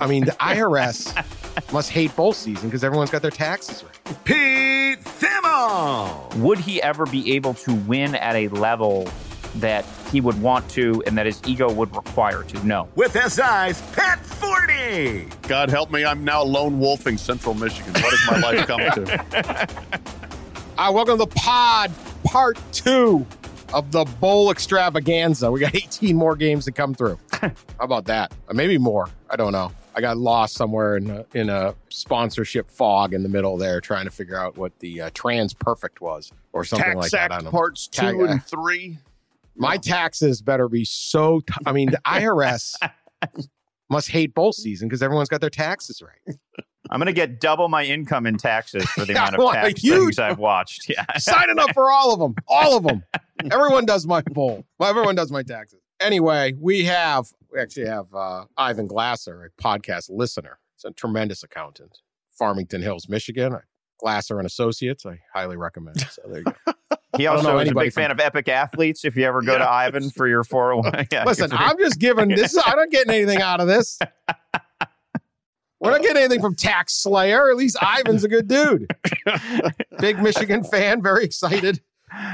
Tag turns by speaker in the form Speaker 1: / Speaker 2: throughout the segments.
Speaker 1: I mean, the IRS must hate bowl season because everyone's got their taxes right.
Speaker 2: Pete Thamel.
Speaker 3: Would he ever be able to win at a level that he would want to and that his ego would require to? No.
Speaker 2: With SI's Pat Forde.
Speaker 4: God help me, I'm now lone wolfing Central Michigan. What has my life come to?
Speaker 1: Uh, welcome to the pod, part two of the bowl extravaganza. We got 18 more games to come through. How about that? Maybe more. I don't know. I got lost somewhere in a, in a sponsorship fog in the middle there, trying to figure out what the uh, TransPerfect was or something like that. I don't know.
Speaker 4: parts two
Speaker 1: Tag-
Speaker 4: and three.
Speaker 1: My taxes better be so. T- I mean, the IRS must hate bowl season because everyone's got their taxes right.
Speaker 3: I'm going to get double my income in taxes for the
Speaker 1: Yeah,
Speaker 3: amount of tax
Speaker 1: huge-
Speaker 3: things I've watched. Yeah.
Speaker 1: signing up for all of them. All of them. Everyone does my bowl. Well, everyone does my taxes. Anyway, we have we actually have uh, Ivan Glasser, a podcast listener. He's a tremendous accountant, Farmington Hills, Michigan. Glasser and Associates. I highly recommend. So there you go.
Speaker 3: He also is a big
Speaker 1: from-
Speaker 3: fan of Epic Athletes. If you ever go to Ivan for your 401. Yeah,
Speaker 1: Listen, I'm just giving this. I'm not getting anything out of this. We're not getting anything from Tax Slayer. At least Ivan's a good dude. Big Michigan fan. Very excited.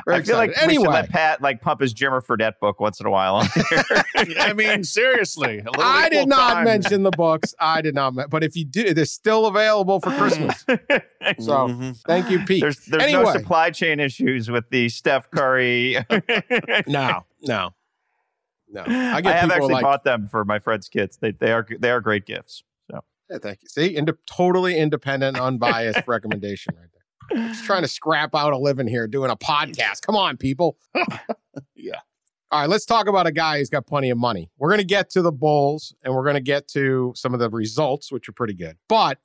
Speaker 1: Very
Speaker 3: I feel like
Speaker 1: excited.
Speaker 3: we should let Pat like pump his Jimmer Fredette book once in a while. on here.
Speaker 4: I mean, seriously. a
Speaker 1: I did not
Speaker 4: time.
Speaker 1: mention the books. I did not. But if you do, they're still available for Christmas. So
Speaker 4: Mhm.
Speaker 1: thank you, Pete.
Speaker 3: there's there's
Speaker 1: anyway,
Speaker 3: no supply chain issues with the Steph Curry.
Speaker 1: no, no, no. I
Speaker 3: I, have actually
Speaker 1: like,
Speaker 3: bought them for my friends' kids. They they are they are great gifts. So
Speaker 1: Yeah, thank you. See, Inde- totally independent, unbiased recommendation right there. Just trying to scrap out a living here doing a podcast. Come on, people.
Speaker 4: Yeah.
Speaker 1: All right, let's talk about a guy who's got plenty of money. We're going to get to the Bulls and we're going to get to some of the results, which are pretty good. But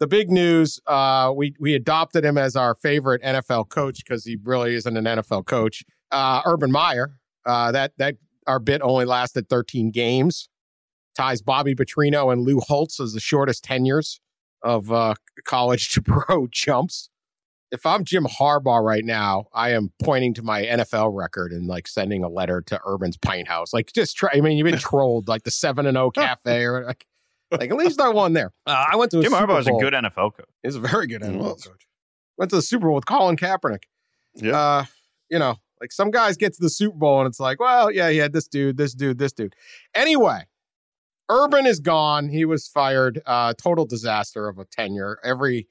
Speaker 1: the big news, uh, we we adopted him as our favorite NFL coach because he really isn't an NFL coach. Uh, Urban Meyer. Uh, that that our bit only lasted 13 games. Ties Bobby Petrino and Lou Holtz as the shortest tenures of uh, college to pro jumps. If I'm Jim Harbaugh right now, I am pointing to my NFL record and like sending a letter to Urban's Pint House. Like, just try. I mean, you've been trolled like the seven and zero cafe or like, like at least I won there. Uh, I went to a
Speaker 3: Jim
Speaker 1: Super
Speaker 3: Harbaugh is a good NFL coach.
Speaker 1: He's a very good
Speaker 4: He
Speaker 1: NFL
Speaker 4: was.
Speaker 1: coach. Went to the Super Bowl with Colin Kaepernick.
Speaker 4: Yeah.
Speaker 1: Uh, you know, like some guys get to the Super Bowl and it's like, well, yeah, he had this dude, this dude, this dude. Anyway, Urban is gone. He was fired. Uh, total disaster of a tenure. Every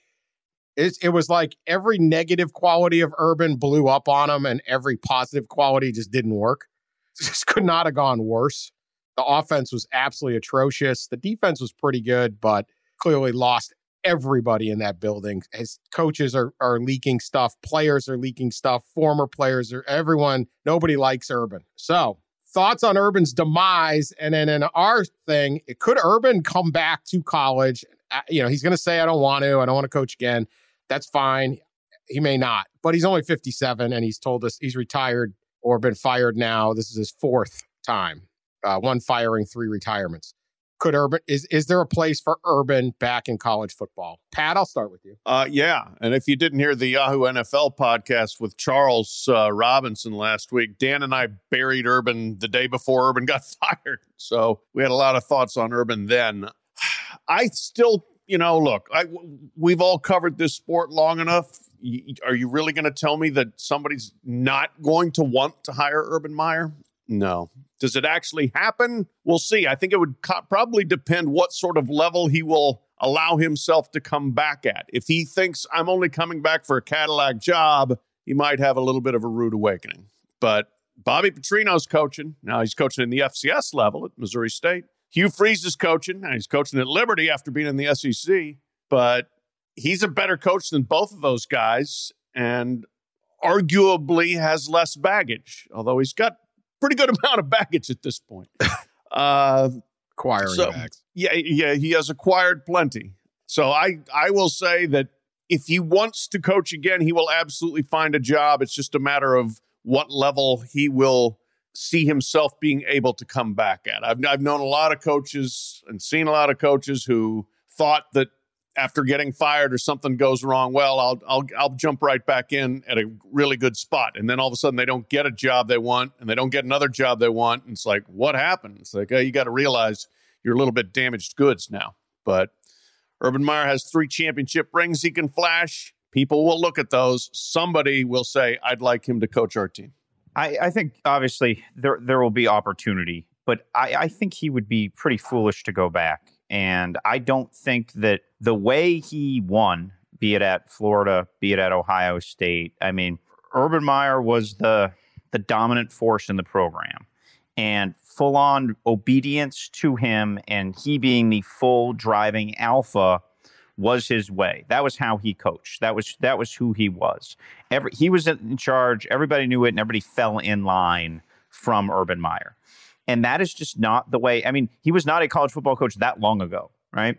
Speaker 1: it, it was like every negative quality of Urban blew up on him, and every positive quality just didn't work. This could not have gone worse. The offense was absolutely atrocious. The defense was pretty good, but clearly lost everybody in that building. His coaches are are leaking stuff, players are leaking stuff, former players are everyone. Nobody likes Urban. So thoughts on Urban's demise, and then in our thing, could Urban come back to college? You know, he's going to say, "I don't want to. I don't want to coach again." That's fine. He may not, but he's only 57, and he's told us he's retired or been fired now. This is his fourth time. Uh, one firing, three retirements. Could Urban is is there a place for Urban back in college football? Pat, I'll start with you.
Speaker 4: Uh, yeah. And if you didn't hear the Yahoo NFL podcast with Charles uh, Robinson last week, Dan and I buried Urban the day before Urban got fired. So we had a lot of thoughts on Urban then. I still, you know, look, I, we've all covered this sport long enough. Are you really going to tell me that somebody's not going to want to hire Urban Meyer? No. Does it actually happen? We'll see. I think it would co- probably depend what sort of level he will allow himself to come back at. If he thinks I'm only coming back for a Cadillac job, he might have a little bit of a rude awakening. But Bobby Petrino's coaching. Now he's coaching in the FCS level at Missouri State. Hugh Freeze is coaching. Now he's coaching at Liberty after being in the SEC. But he's a better coach than both of those guys and arguably has less baggage, although he's got pretty good amount of baggage at this point. Uh,
Speaker 1: Acquiring
Speaker 4: so,
Speaker 1: bags.
Speaker 4: yeah, yeah, he has acquired plenty. So I, I will say that if he wants to coach again, he will absolutely find a job. It's just a matter of what level he will see himself being able to come back at. I've, I've known a lot of coaches and seen a lot of coaches who thought that after getting fired or something goes wrong, well, I'll I'll I'll jump right back in at a really good spot, and then all of a sudden they don't get a job they want, and they don't get another job they want, and it's like, what happened? It's like, oh, you got to realize you're a little bit damaged goods now. But Urban Meyer has three championship rings he can flash. People will look at those. Somebody will say, I'd like him to coach our team.
Speaker 3: I, I think obviously there there will be opportunity, but I, I think he would be pretty foolish to go back. And I don't think that the way he won, be it at Florida, be it at Ohio State, I mean, Urban Meyer was the the dominant force in the program. And full on obedience to him and he being the full driving alpha was his way. That was how he coached. That was that was who he was. Every he was in charge. Everybody knew it, and everybody fell in line from Urban Meyer. And that is just not the way. I mean, he was not a college football coach that long ago, right?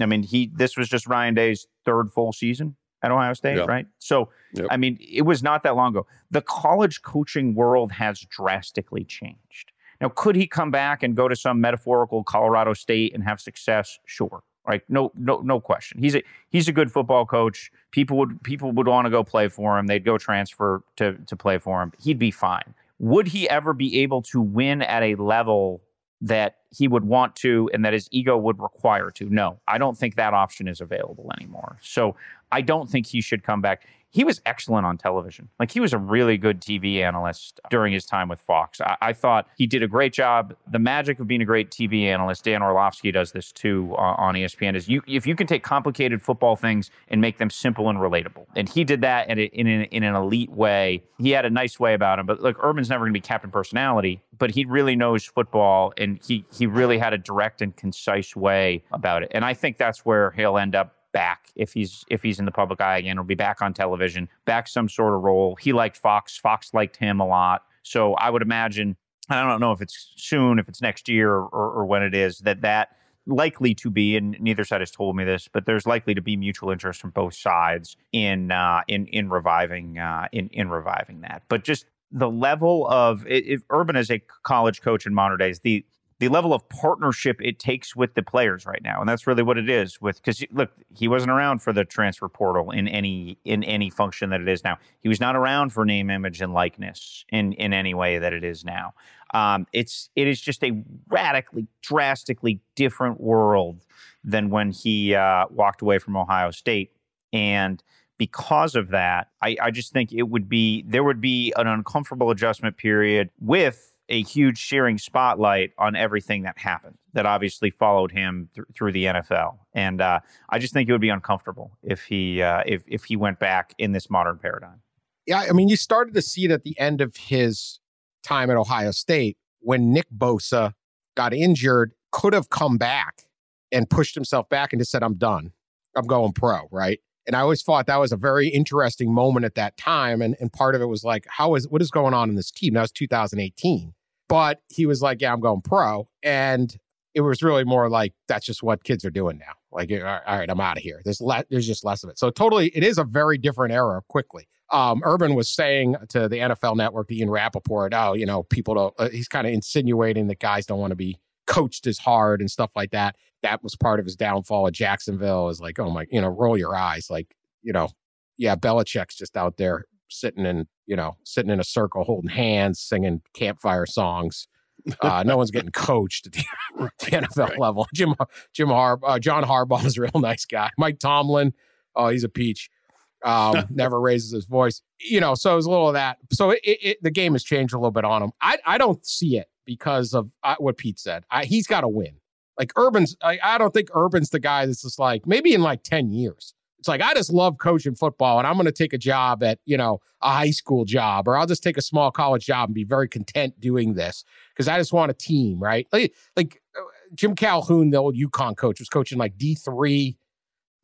Speaker 3: I mean, he this was just Ryan Day's third full season at Ohio State,
Speaker 4: Yep.
Speaker 3: right? So,
Speaker 4: Yep.
Speaker 3: I mean, it was not that long ago. The college coaching world has drastically changed. Now, could he come back and go to some metaphorical Colorado State and have success? Sure. Right? No, no, no question. He's a he's a good football coach. People would people would want to go play for him. They'd go transfer to to play for him. He'd be fine. Would he ever be able to win at a level that he would want to and that his ego would require to? No, I don't think that option is available anymore. So I don't think he should come back. He was excellent on television. Like he was a really good TV analyst during his time with Fox. I, I thought he did a great job. The magic of being a great TV analyst, Dan Orlovsky does this too uh, on ESPN, is you if you can take complicated football things and make them simple and relatable. And he did that in, in, an, in an elite way. He had a nice way about him. But look, Urban's never going to be captain personality, but he really knows football and he he really had a direct and concise way about it. And I think that's where he'll end up back if he's if he's in the public eye again. He'll be back on television, back some sort of role. He liked Fox. Fox liked him a lot. So I would imagine. I don't know if it's soon, if it's next year, or, or when it is that that likely to be, and neither side has told me this, but there's likely to be mutual interest from both sides in uh, in in reviving uh, in in reviving that. But just the level of if Urban is a college coach in modern days, the the level of partnership it takes with the players right now, and that's really what it is. With because look, he wasn't around for the transfer portal in any in any function that it is now. He was not around for name, image, and likeness in in any way that it is now. Um, it's it is just a radically, drastically different world than when he uh, walked away from Ohio State, and because of that, I, I just think it would be there would be an uncomfortable adjustment period with a huge shearing spotlight on everything that happened that obviously followed him th- through the NFL. And uh, I just think it would be uncomfortable if he uh, if if he went back in this modern paradigm.
Speaker 1: Yeah, I mean, you started to see it at the end of his time at Ohio State when Nick Bosa got injured, could have come back and pushed himself back and just said, I'm done. I'm going pro, right? And I always thought that was a very interesting moment at that time. And, and part of it was like, how is what is going on in this team? That was 2018. But he was like, Yeah, I'm going pro. And it was really more like that's just what kids are doing now. Like, all right, I'm out of here. There's le- there's just less of it. So totally, it is a very different era. Quickly, um, Urban was saying to the NFL Network, Ian Rapoport, oh, you know, people don't. Uh, he's kind of insinuating that guys don't want to be coached as hard and stuff like that. That was part of his downfall at Jacksonville. Is like, oh my, you know, roll your eyes. Like, you know, yeah, Belichick's just out there sitting in, you know, sitting in a circle, holding hands, singing campfire songs. Uh, no one's getting coached at the, the NFL level. Jim Jim Har uh, John Harbaugh is a real nice guy. Mike Tomlin, oh, he's a peach. Um, never raises his voice. You know, so it was a little of that. So it, it, the game has changed a little bit on him. I I don't see it because of uh, what Pete said. I, he's got to win. Like Urban's, I, I don't think Urban's the guy that's just like maybe in like ten years. It's like I just love coaching football, and I'm going to take a job at you know a high school job, or I'll just take a small college job and be very content doing this because I just want a team, right? Like like uh, Jim Calhoun, the old UConn coach, was coaching like D three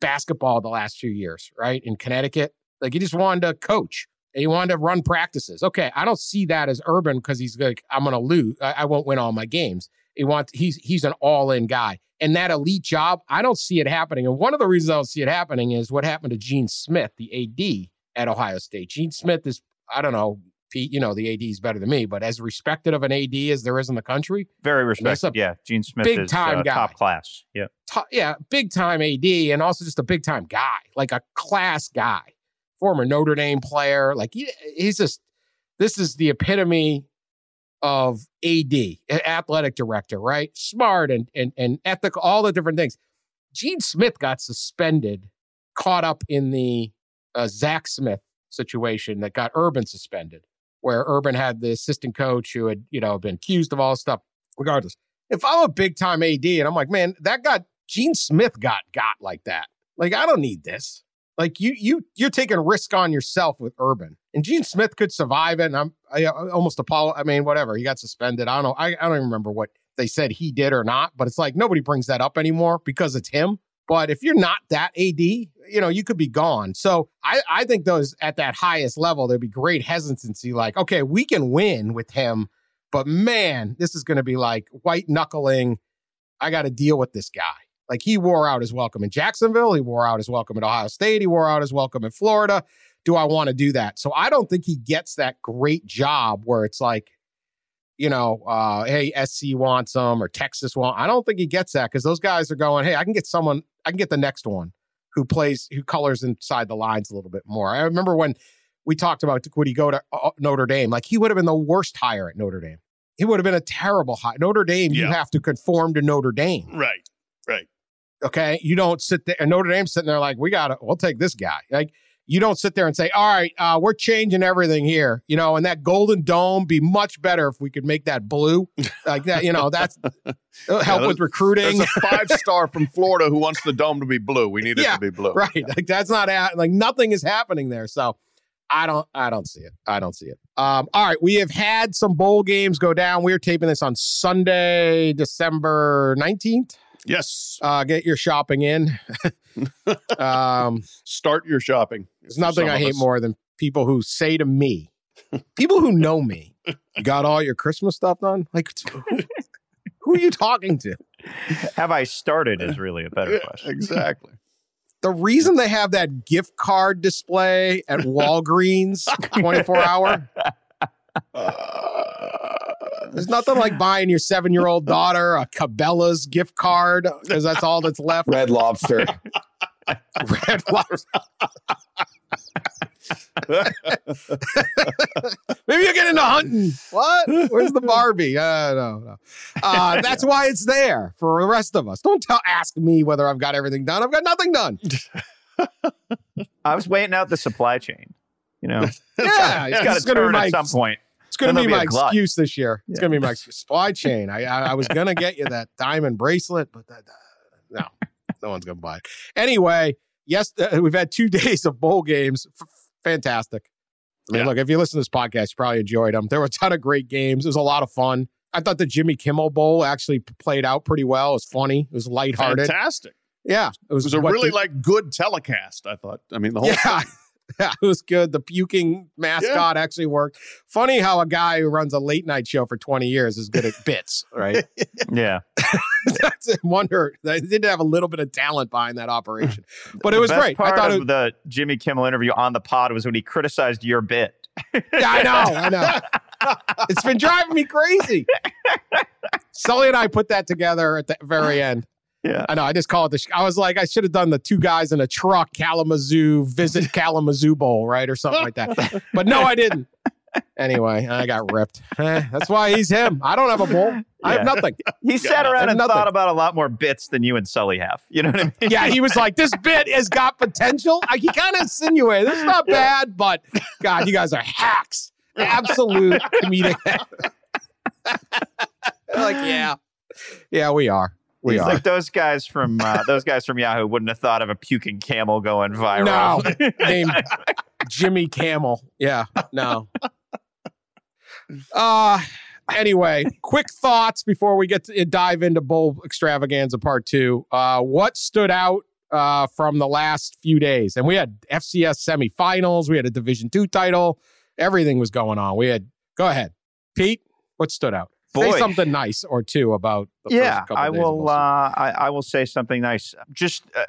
Speaker 1: basketball the last few years, right in Connecticut. Like he just wanted to coach. And he wanted to run practices. Okay, I don't see that as Urban because he's like, I'm going to lose. I, I won't win all my games. He wants he's he's an all in guy. And that elite job, I don't see it happening. And one of the reasons I don't see it happening is what happened to Gene Smith, the AD at Ohio State. Gene Smith is, I don't know, Pete, you know, the AD is better than me, but as respected of an AD as there is in the country,
Speaker 3: Very respected. Yeah, Gene Smith
Speaker 1: big
Speaker 3: is
Speaker 1: time
Speaker 3: uh,
Speaker 1: guy.
Speaker 3: top class. Yeah.
Speaker 1: to- yeah, big time AD and also just a big time guy, like a class guy, former Notre Dame player. Like he, he's just, this is the epitome of AD, athletic director, right? Smart and and and ethical, all the different things. Gene Smith got suspended, caught up in the uh, Zach Smith situation that got Urban suspended, where Urban had the assistant coach who had, you know, been accused of all stuff. Regardless, if I'm a big time AD and I'm like, man, that got Gene Smith got got like that. Like, I don't need this. Like you, you, you're taking risk on yourself with Urban, and Gene Smith could survive it. And I'm, I I almost apologize. I mean, whatever. He got suspended. I don't know. I, I don't even remember what they said he did or not. But it's like nobody brings that up anymore because it's him. But if you're not that AD, you know, you could be gone. So I, I think those at that highest level, there'd be great hesitancy. Like, okay, we can win with him, but man, this is going to be like white knuckling. I got to deal with this guy. Like he wore out his welcome in Jacksonville. He wore out his welcome at Ohio State. He wore out his welcome in Florida. Do I want to do that? So I don't think he gets that great job where it's like, you know, uh, hey, SC wants him or Texas want. I don't think he gets that because those guys are going, hey, I can get someone, I can get the next one who plays, who colors inside the lines a little bit more. I remember when we talked about would he go to uh, Notre Dame? Like he would have been the worst hire at Notre Dame. He would have been a terrible hire. Notre Dame, you have to conform to Notre Dame.
Speaker 4: Right. Right.
Speaker 1: Okay. You don't sit there and Notre Dame's sitting there like, we got to, we'll take this guy. Like, you don't sit there and say, all right, uh, we're changing everything here, you know, and that golden dome be much better if we could make that blue like that, you know, that's help
Speaker 4: there's-
Speaker 1: with recruiting.
Speaker 4: There's a five star from Florida who wants the dome to be blue. We need it
Speaker 1: Yeah,
Speaker 4: to be blue.
Speaker 1: right. Like that's not like nothing is happening there. So I don't I don't see it. I don't see it. Um, all right. We have had some bowl games go down. We're taping this on Sunday, December 19th.
Speaker 4: Yes.
Speaker 1: Uh, get your shopping in. um,
Speaker 4: Start your shopping.
Speaker 1: There's nothing I hate
Speaker 4: us.
Speaker 1: more than people who say to me, people who know me, "You got all your Christmas stuff done? Like, who, who are you talking to?
Speaker 3: Have I started is really a better question.
Speaker 4: exactly.
Speaker 1: The reason they have that gift card display at Walgreens 24 hour, there's nothing like buying your seven year old daughter a Cabela's gift card because that's all that's left.
Speaker 5: Red Lobster.
Speaker 1: Red Lobster. Maybe you're getting into hunting. What? Where's the Barbie? Uh, no, no. Uh, that's why it's there for the rest of us. Don't tell, ask me whether I've got everything done. I've got nothing done.
Speaker 3: I was waiting out the supply chain. You know,
Speaker 1: Yeah,
Speaker 3: it's got
Speaker 1: it's
Speaker 3: to
Speaker 1: gonna be
Speaker 3: turn
Speaker 1: my-
Speaker 3: at some point.
Speaker 1: It's going to be my
Speaker 3: be a glut.
Speaker 1: excuse this year. It's
Speaker 3: Yeah.
Speaker 1: going to be my supply chain. I, I I was going to get you that diamond bracelet, but that, no, no one's going to buy it. Anyway, yes, uh, we've had two days of bowl games. F- fantastic. I mean,
Speaker 4: Yeah.
Speaker 1: look, if you listen to this podcast, you probably enjoyed them. There were a ton of great games. It was a lot of fun. I thought the Jimmy Kimmel Bowl actually played out pretty well. It was funny. It was lighthearted.
Speaker 4: Fantastic.
Speaker 1: Yeah, it was,
Speaker 4: It
Speaker 1: was
Speaker 4: a really
Speaker 1: the-
Speaker 4: like good telecast. I thought. I mean, the whole
Speaker 1: yeah.
Speaker 4: thing.
Speaker 1: Yeah, it was good. The puking mascot actually worked. Funny how a guy who runs a late night show for 20 years is good at bits, right?
Speaker 3: Yeah,
Speaker 1: That's a wonder. They did have a little bit of talent behind that operation, but it was
Speaker 3: best
Speaker 1: great. I
Speaker 3: Part
Speaker 1: thought
Speaker 3: of
Speaker 1: it,
Speaker 3: the Jimmy Kimmel interview on the pod was when he criticized your bit.
Speaker 1: yeah, I know, I know. It's been driving me crazy. Sully and I put that together at the very end.
Speaker 3: Yeah.
Speaker 1: I know. I just call it the. sh- I was like, I should have done the two guys in a truck Kalamazoo visit Kalamazoo Bowl, right, or something like that. But no, I didn't. Anyway, I got ripped. Eh, that's why he's him. I don't have a bowl. I have nothing.
Speaker 3: He sat around and
Speaker 1: nothing.
Speaker 3: thought about a lot more bits than you and Sully have. You know what I mean?
Speaker 1: Yeah, he was like, this bit has got potential. Like, he kind of insinuated, this is not bad, but God, you guys are hacks. Absolute comedic. like, yeah. Yeah, we are. We
Speaker 3: He's
Speaker 1: are.
Speaker 3: like those guys from uh, those guys from Yahoo wouldn't have thought of a puking camel going viral.
Speaker 1: No, named Jimmy Camel. Yeah, no. Uh anyway, quick thoughts before we get to dive into bowl extravaganza part two. Uh, what stood out uh, from the last few days? And we had FCS semifinals. We had a Division two title. Everything was going on. We had. Go ahead, Pete. What stood out?
Speaker 3: Boy.
Speaker 1: Say something nice or two about. The
Speaker 3: yeah,
Speaker 1: first couple
Speaker 3: I will.
Speaker 1: bowl
Speaker 3: Uh. I, I will say something nice. Just uh,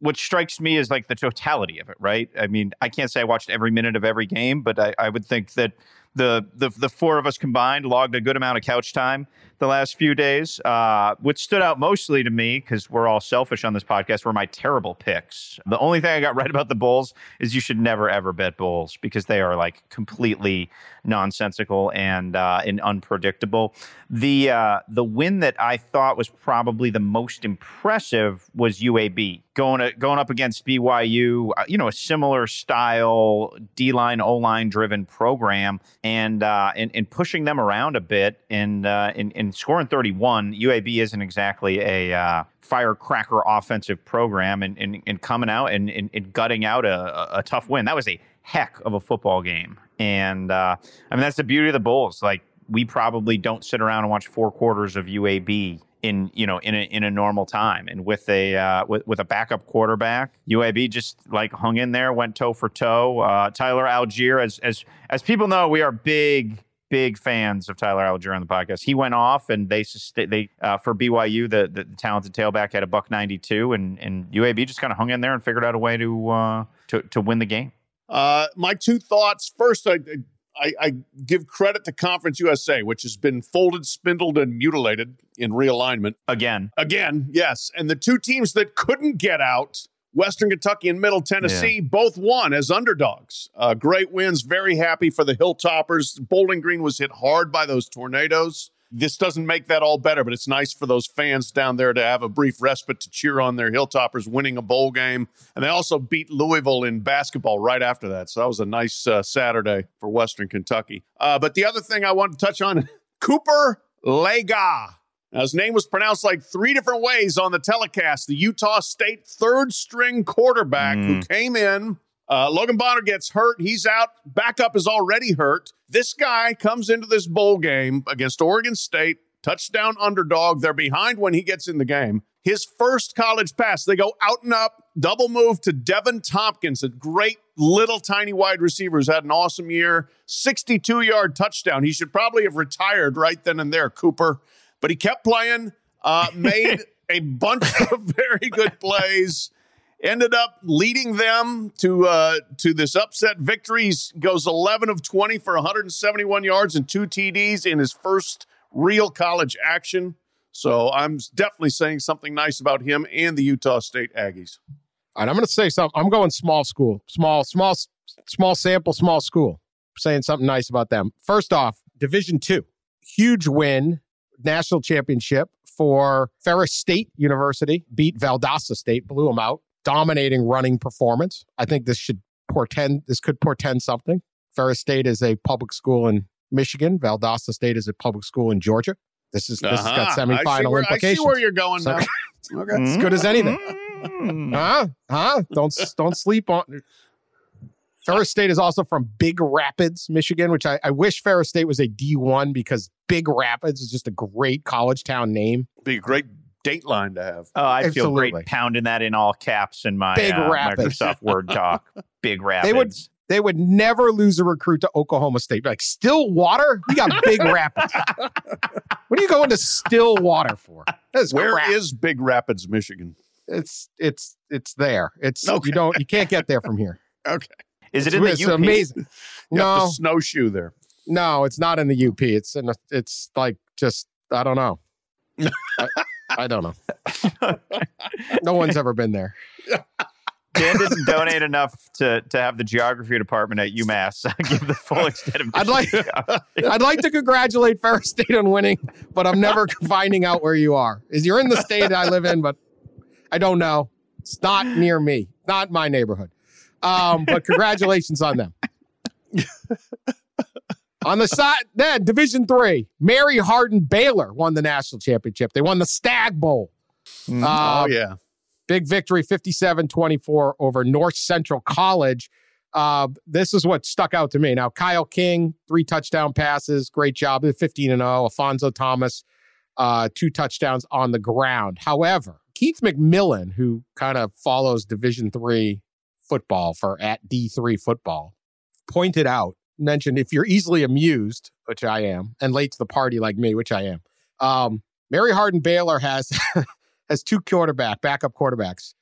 Speaker 3: what strikes me is like the totality of it. Right. I mean, I can't say I watched every minute of every game, but I, I would think that the, the the four of us combined logged a good amount of couch time the last few days. Uh, what stood out mostly to me, because we're all selfish on this podcast, were my terrible picks. The only thing I got right about the Bulls is you should never ever bet Bulls because they are like completely nonsensical and uh, and unpredictable. The uh, the win that I thought was probably the most impressive was UAB going to, going up against BYU. Uh, you know, a similar style D line O line driven program, and uh, and and pushing them around a bit and uh, and, scoring thirty one. UAB isn't exactly a uh, firecracker offensive program, and and, and coming out and, and, and gutting out a, a, a tough win. That was a heck of a football game, and uh, I mean that's the beauty of the Bulls. Like we probably don't sit around and watch four quarters of UAB in you know in a in a normal time and with a uh, with, with a backup quarterback UAB just like hung in there went toe for toe uh, Tyler Allgeier as as as people know we are big big fans of Tyler Allgeier on the podcast he went off and they they uh, for BYU the, the talented tailback had a buck 92 and and UAB just kind of hung in there and figured out a way to uh, to to win the game
Speaker 4: Uh, my two thoughts. First, I, I, I give credit to Conference USA, which has been folded, spindled, and mutilated in realignment.
Speaker 3: again
Speaker 4: Again, yes. And the two teams that couldn't get out, Western Kentucky and Middle Tennessee, both won as underdogs. Uh, great wins. Very happy for the Hilltoppers. Bowling Green was hit hard by those tornadoes. This doesn't make that all better, but it's nice for those fans down there to have a brief respite to cheer on their Hilltoppers winning a bowl game. And they also beat Louisville in basketball right after that. So that was a nice uh, Saturday for Western Kentucky. Uh, but the other thing I want to touch on Cooper Legas. Now, his name was pronounced like three different ways on the telecast. The Utah State third string quarterback who came in. Uh, Logan Bonner gets hurt. He's out. Backup is already hurt. This guy comes into this bowl game against Oregon State, touchdown underdog. They're behind when he gets in the game. His first college pass, they go out and up, double move to Deven Thompkins, a great little tiny wide receiver who's had an awesome year. 62 yard touchdown. He should probably have retired right then and there, Cooper. But he kept playing, uh, made a bunch of very good plays ended up leading them to uh, to this upset victory. He goes 11 of 20 for 171 yards and two TDs in his first real college action. So I'm definitely saying something nice about him and the Utah State Aggies.
Speaker 1: All right, I'm going to say something. I'm going small school, small, small, small sample, small school. Saying something nice about them. First off, Division Two, huge win, national championship for Ferris State University. Beat Valdosta State, blew them out. Dominating running performance. I think this should portend. This could portend something. Ferris State is a public school in Michigan. Valdosta State is a public school in Georgia. This is this has got
Speaker 4: Uh-huh. I see
Speaker 1: semifinal
Speaker 4: where- I see where you're going
Speaker 1: So-
Speaker 4: now. Okay.
Speaker 1: As good as anything.
Speaker 3: Mm.
Speaker 1: Huh? Huh? Don't don't sleep on. Ferris State is also from Big Rapids, Michigan, which I, I wish Ferris State was a D1 because Big Rapids is just a great college town name.
Speaker 4: Be a great date line to have.
Speaker 3: Oh, I feel great pounding that in all caps in my
Speaker 1: Big
Speaker 3: uh,
Speaker 1: Rapids.
Speaker 3: Microsoft Word doc. Big Rapids.
Speaker 1: They would they would never lose a recruit to Oklahoma State. Like Stillwater, we got Big Rapids. what are you going to Stillwater for? That's
Speaker 4: Where
Speaker 1: crap.
Speaker 4: is Big Rapids, Michigan?
Speaker 1: it's it's it's there. It's
Speaker 4: Okay.
Speaker 1: you don't you can't get there from here.
Speaker 4: Okay.
Speaker 3: Is it
Speaker 1: it's,
Speaker 3: in the
Speaker 1: it's
Speaker 3: UP?
Speaker 1: amazing.
Speaker 4: You
Speaker 1: No,
Speaker 4: snowshoe there.
Speaker 1: No, it's not in the UP. It's in a, it's like just I don't know. I, I don't know. no one's ever been there.
Speaker 3: Dan didn't donate enough to, to have the geography department at UMass give the full extent of
Speaker 1: I'd like I'd like to congratulate Ferris State on winning, but I'm never finding out where you are. Is you're in the state I live in, but I don't know. It's not near me, not my neighborhood. Um, but congratulations on them. on the side, then Division Three, Mary Hardin Baylor won the national championship. They won the Stag Bowl.
Speaker 4: Mm.
Speaker 1: Uh,
Speaker 4: oh yeah.
Speaker 1: Big victory 57 24 over North Central College. Uh, this is what stuck out to me. Now, Kyle King, three touchdown passes. Great job. 15 and 0. Aphonso Thomas, uh, two touchdowns on the ground. However, Keith McMillan, who kind of follows Division three football for at D3 football, pointed out, mentioned if you're easily amused, which I am, and late to the party like me, which I am, um, Mary Hardin Baylor has has two quarterback, backup quarterbacks.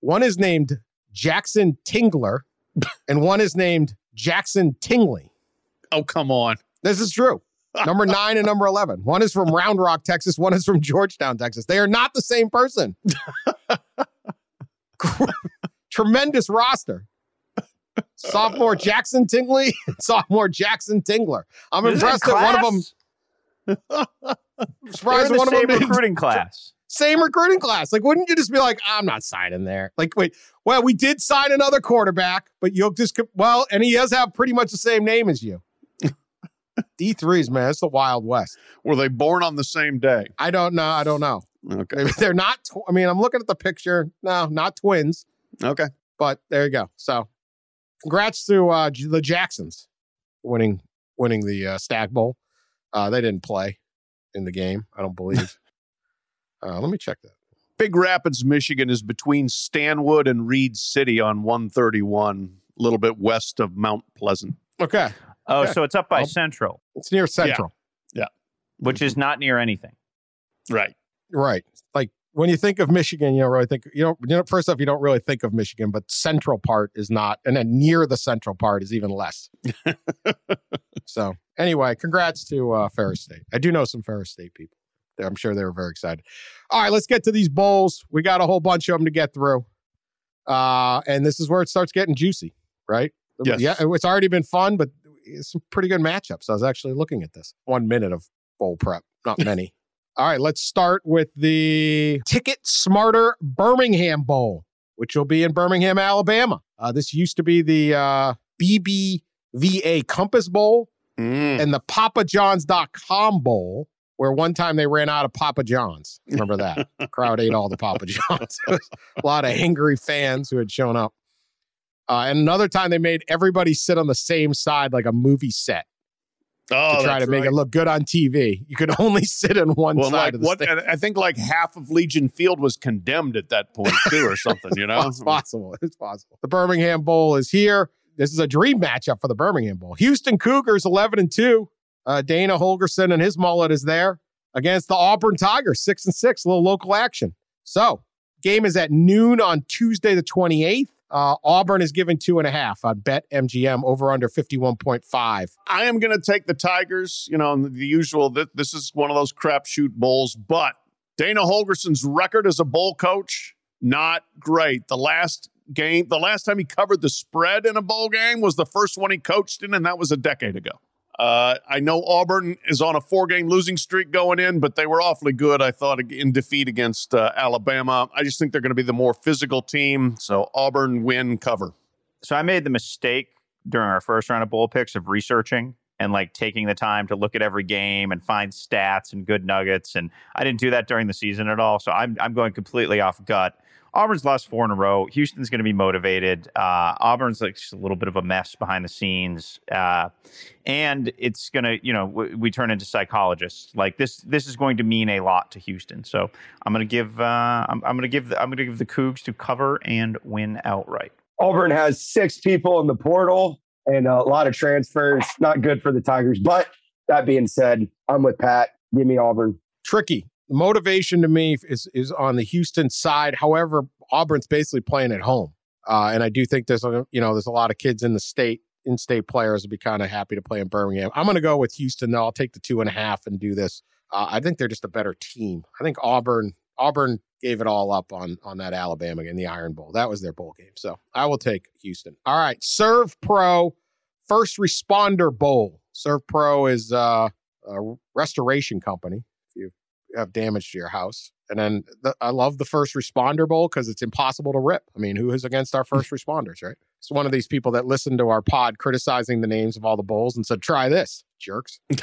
Speaker 1: One is named Jackson Tingler, and one is named Jackson Tingley.
Speaker 4: Oh come on.
Speaker 1: This is true. Number nine and number 11. One is from Round Rock, Texas. One is from Georgetown, Texas. They are not the same person. Tremendous roster. Sophomore Jackson Tingley, sophomore Jackson Tingler. I'm
Speaker 3: Is it
Speaker 1: impressed that one of them.
Speaker 3: They're
Speaker 1: Surprised
Speaker 3: the
Speaker 1: one of them
Speaker 3: same
Speaker 1: didn't-
Speaker 3: recruiting class.
Speaker 1: Same recruiting class. Like, wouldn't you just be like, I'm not signing there? Like, wait, well, we did sign another quarterback, but you'll just, well, and he does have pretty much the same name as you. D3s, man, it's the Wild West.
Speaker 4: Were they born on the same day?
Speaker 1: I don't know. I don't know.
Speaker 4: Okay.
Speaker 1: Maybe they're not. Tw- I mean, I'm looking at the picture. No, not twins,
Speaker 4: Okay.
Speaker 1: but there you go. So, congrats to uh, the Jacksons winning winning the uh, Stag Bowl. Uh, they didn't play in the game, I don't believe. uh, let me check that.
Speaker 4: Big Rapids, Michigan is between Stanwood and Reed City on 131, a little bit west of Mount Pleasant.
Speaker 1: Okay,
Speaker 3: Oh,
Speaker 1: Okay.
Speaker 3: so it's up by
Speaker 1: I'll-
Speaker 3: Central,
Speaker 1: it's near Central. Yeah.
Speaker 3: Which is not near anything.
Speaker 4: Right.
Speaker 1: Right. Like when you think of Michigan, you don't really think you don't. You know, first off, you don't really think of Michigan, but central part is not, and then near the central part is even less. so anyway, congrats to uh, Ferris State. I do know some Ferris State people. I'm sure they were very excited. All right, let's get to these bowls. We got a whole bunch of them to get through, uh, and this is where it starts getting juicy, right?
Speaker 4: Yes.
Speaker 1: Yeah, it's already been fun, but it's some pretty good matchups. I was actually looking at this. One minute of bowl prep, not many. All right, let's start with the Ticket Smarter Birmingham Bowl, which will be in Birmingham, Alabama. Uh, this used to be the uh, BBVA Compass Bowl
Speaker 4: Mm.
Speaker 1: and the PapaJohns.com Bowl, where one time they ran out of Papa John's. Remember that? crowd ate all the Papa John's. A lot of angry fans who had shown up. Uh, and another time they made everybody sit on the same side like a movie set
Speaker 4: Oh,
Speaker 1: to try to make
Speaker 4: right.
Speaker 1: it look good on TV. You could only sit in one
Speaker 4: well,
Speaker 1: side
Speaker 4: like
Speaker 1: of the
Speaker 4: what? I think like half of Legion Field was condemned at that point too, or something. You know,
Speaker 1: It's possible. It's possible. The Birmingham Bowl is here. This is a dream matchup for the Birmingham Bowl. Houston Cougars 11 and 2. Uh, Dana Holgorsen and his mullet is there against the Auburn Tigers 6 and 6, a little local action. So, game is at noon on Tuesday the 28th. Uh, Auburn is giving two and a half on Bet MGM over under 51.5.
Speaker 4: I am going to take the Tigers. You know, the usual. Th- this is one of those crapshoot bowls, but Dana Holgorsen's record as a bowl coach not great. The last game, the last time he covered the spread in a bowl game was the first one he coached in, and that was a decade ago. Uh, I know Auburn is on a four-game losing streak going in, but they were awfully good. I thought in defeat against uh, Alabama. I just think they're going to be the more physical team. So Auburn win cover.
Speaker 3: So I made the mistake during our first round of bowl picks of researching and like taking the time to look at every game and find stats and good nuggets. And I didn't do that during the season at all. So I'm I'm going completely off gut. Auburn's lost four in a row. Houston's going to be motivated. Uh, Auburn's like just a little bit of a mess behind the scenes, uh, and it's going to, you know, w- we turn into psychologists. Like this, this is going to mean a lot to Houston. So I'm going to give, uh, I'm, I'm going to give, the, I'm going to give the Cougs to cover and win outright.
Speaker 5: Auburn has six people in the portal and a lot of transfers. Not good for the Tigers. But that being said, I'm with Pat. Give me Auburn.
Speaker 1: Tricky. The motivation to me is is on the Houston side. However, Auburn's basically playing at home, uh, and I do think there's a you know there's a lot of kids in the state in-state players would be kind of happy to play in Birmingham. I'm going to go with Houston though. I'll take the two and a half and do this. Uh, I think they're just a better team. I think Auburn Auburn gave it all up on on that Alabama game, the Iron Bowl. That was their bowl game. So I will take Houston. All right, Servpro First Responder Bowl. Servpro is uh, a restoration company. Have damage to your house. And then the, I love the first responder bowl because it's impossible to rip. I mean, who is against our first responders, right? It's one of these people that listened to our pod criticizing the names of all the bowls and said, try this. jerks. you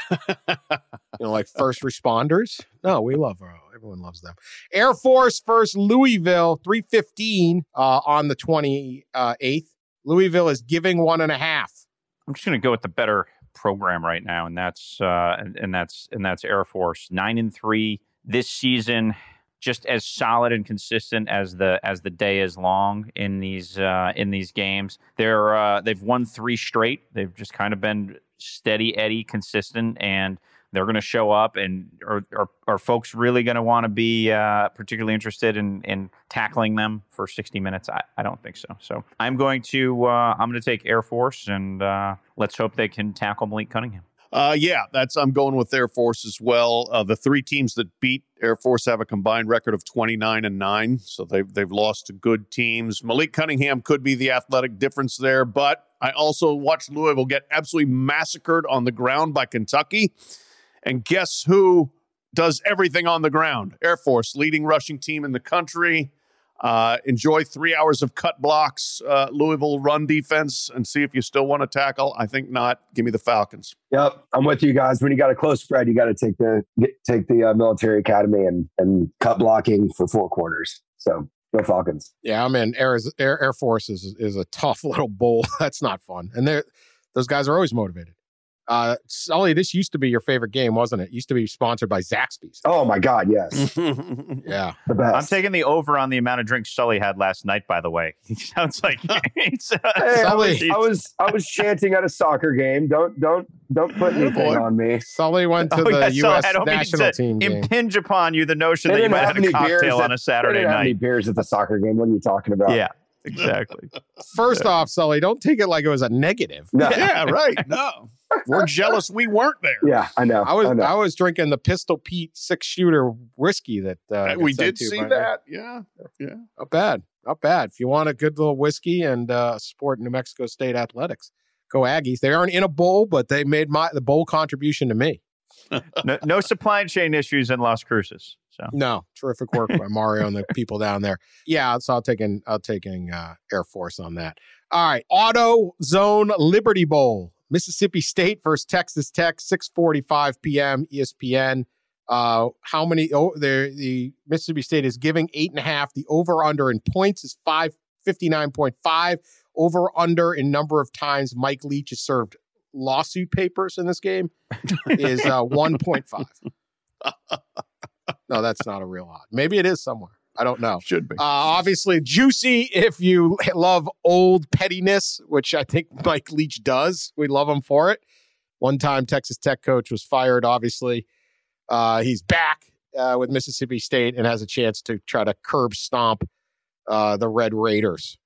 Speaker 1: know, like first responders. No, we love uh, everyone loves them. Air Force versus Louisville, three fifteen uh, on the twenty eighth. Louisville is giving one and a half.
Speaker 3: I'm just going to go with the better program right now, and that's uh, and, and that's and that's Air Force nine and three this season. Just as solid and consistent as the as the day is long in these uh, in these games. They're uh, they've won three straight. They've just kind of been steady Eddie, consistent, and they're going to show up. And are, are, are folks really going to want to be uh, particularly interested in, in tackling them for 60 minutes? I, I don't think so. So I'm going to uh, I'm going to take Air Force, and uh, let's hope they can tackle Malik Cunningham.
Speaker 4: Uh, yeah, that's I'm going with Air Force as well. Uh, the three teams that beat Air Force have a combined record of 29 and nine, so they've they've lost to good teams. Malik Cunningham could be the athletic difference there, but I also watched Louisville get absolutely massacred on the ground by Kentucky, and guess who does everything on the ground? Air Force, leading rushing team in the country. Uh, enjoy three hours of cut blocks, uh, Louisville run defense, and see if you still want to tackle. I think not. Give me the Falcons.
Speaker 5: Yep, I'm with you guys. When you got a close spread, you got to take the get, take the uh, military academy and and cut blocking for four quarters. So go Falcons.
Speaker 1: Yeah, I'm in. Air Air, Air Force is is a tough little bowl. That's not fun, and they those guys are always motivated. Uh, Sully, this used to be your favorite game, wasn't it? it used to be sponsored by Zaxby's.
Speaker 5: Oh my God, yes.
Speaker 1: yeah,
Speaker 5: the best.
Speaker 3: I'm taking the over on the amount of drinks Sully had last night. By the way, he sounds like he's, uh,
Speaker 5: hey, I, was, I was I was chanting at a soccer game. Don't don't don't put anything on me.
Speaker 1: Sully went to
Speaker 3: Oh,
Speaker 1: the
Speaker 3: yeah,
Speaker 1: U.S.
Speaker 3: Sully, I don't mean
Speaker 1: national
Speaker 3: to
Speaker 1: team game.
Speaker 3: impinge upon you the notion
Speaker 5: They
Speaker 3: that you might
Speaker 5: have
Speaker 3: have had a
Speaker 5: any beers
Speaker 3: cocktail
Speaker 5: at-
Speaker 3: on a
Speaker 5: They
Speaker 3: Saturday
Speaker 5: didn't have any
Speaker 3: night.
Speaker 5: beers at the soccer game. What are you talking about?
Speaker 3: Yeah, exactly.
Speaker 1: First off, Sully, don't take it like it was a negative.
Speaker 5: No.
Speaker 4: yeah, right. No, we're jealous we weren't there.
Speaker 5: Yeah, I know.
Speaker 1: I was
Speaker 5: I know.
Speaker 1: I, was drinking the Pistol Pete six shooter whiskey that uh,
Speaker 4: we did see
Speaker 1: by-
Speaker 4: that. Yeah, yeah.
Speaker 1: Not bad, not bad. If you want a good little whiskey and uh, support New Mexico State athletics, go Aggies. They aren't in a bowl, but they made my the bowl contribution to me.
Speaker 3: No, no supply chain issues in Las Cruces. So
Speaker 1: No, terrific work by Mario and the people down there. Yeah, so I'll taking I'll taking uh, Air Force on that. All right, Auto Zone Liberty Bowl, Mississippi State versus Texas Tech, six forty five p.m. ESPN. Uh, how many? Oh, the the Mississippi State is giving eight and a half. The over under in points is five fifty nine point five. Over under in number of times Mike Leach has served lawsuit papers in this game is uh, one point five. No, that's not a real odd. Maybe it is somewhere. I don't know.
Speaker 4: Should be.
Speaker 1: Uh, obviously, juicy if you love old pettiness, which I think Mike Leach does. We love him for it. One time, Texas Tech coach was fired. Obviously, uh, he's back uh, with Mississippi State and has a chance to try to curb stomp uh, the Red Raiders.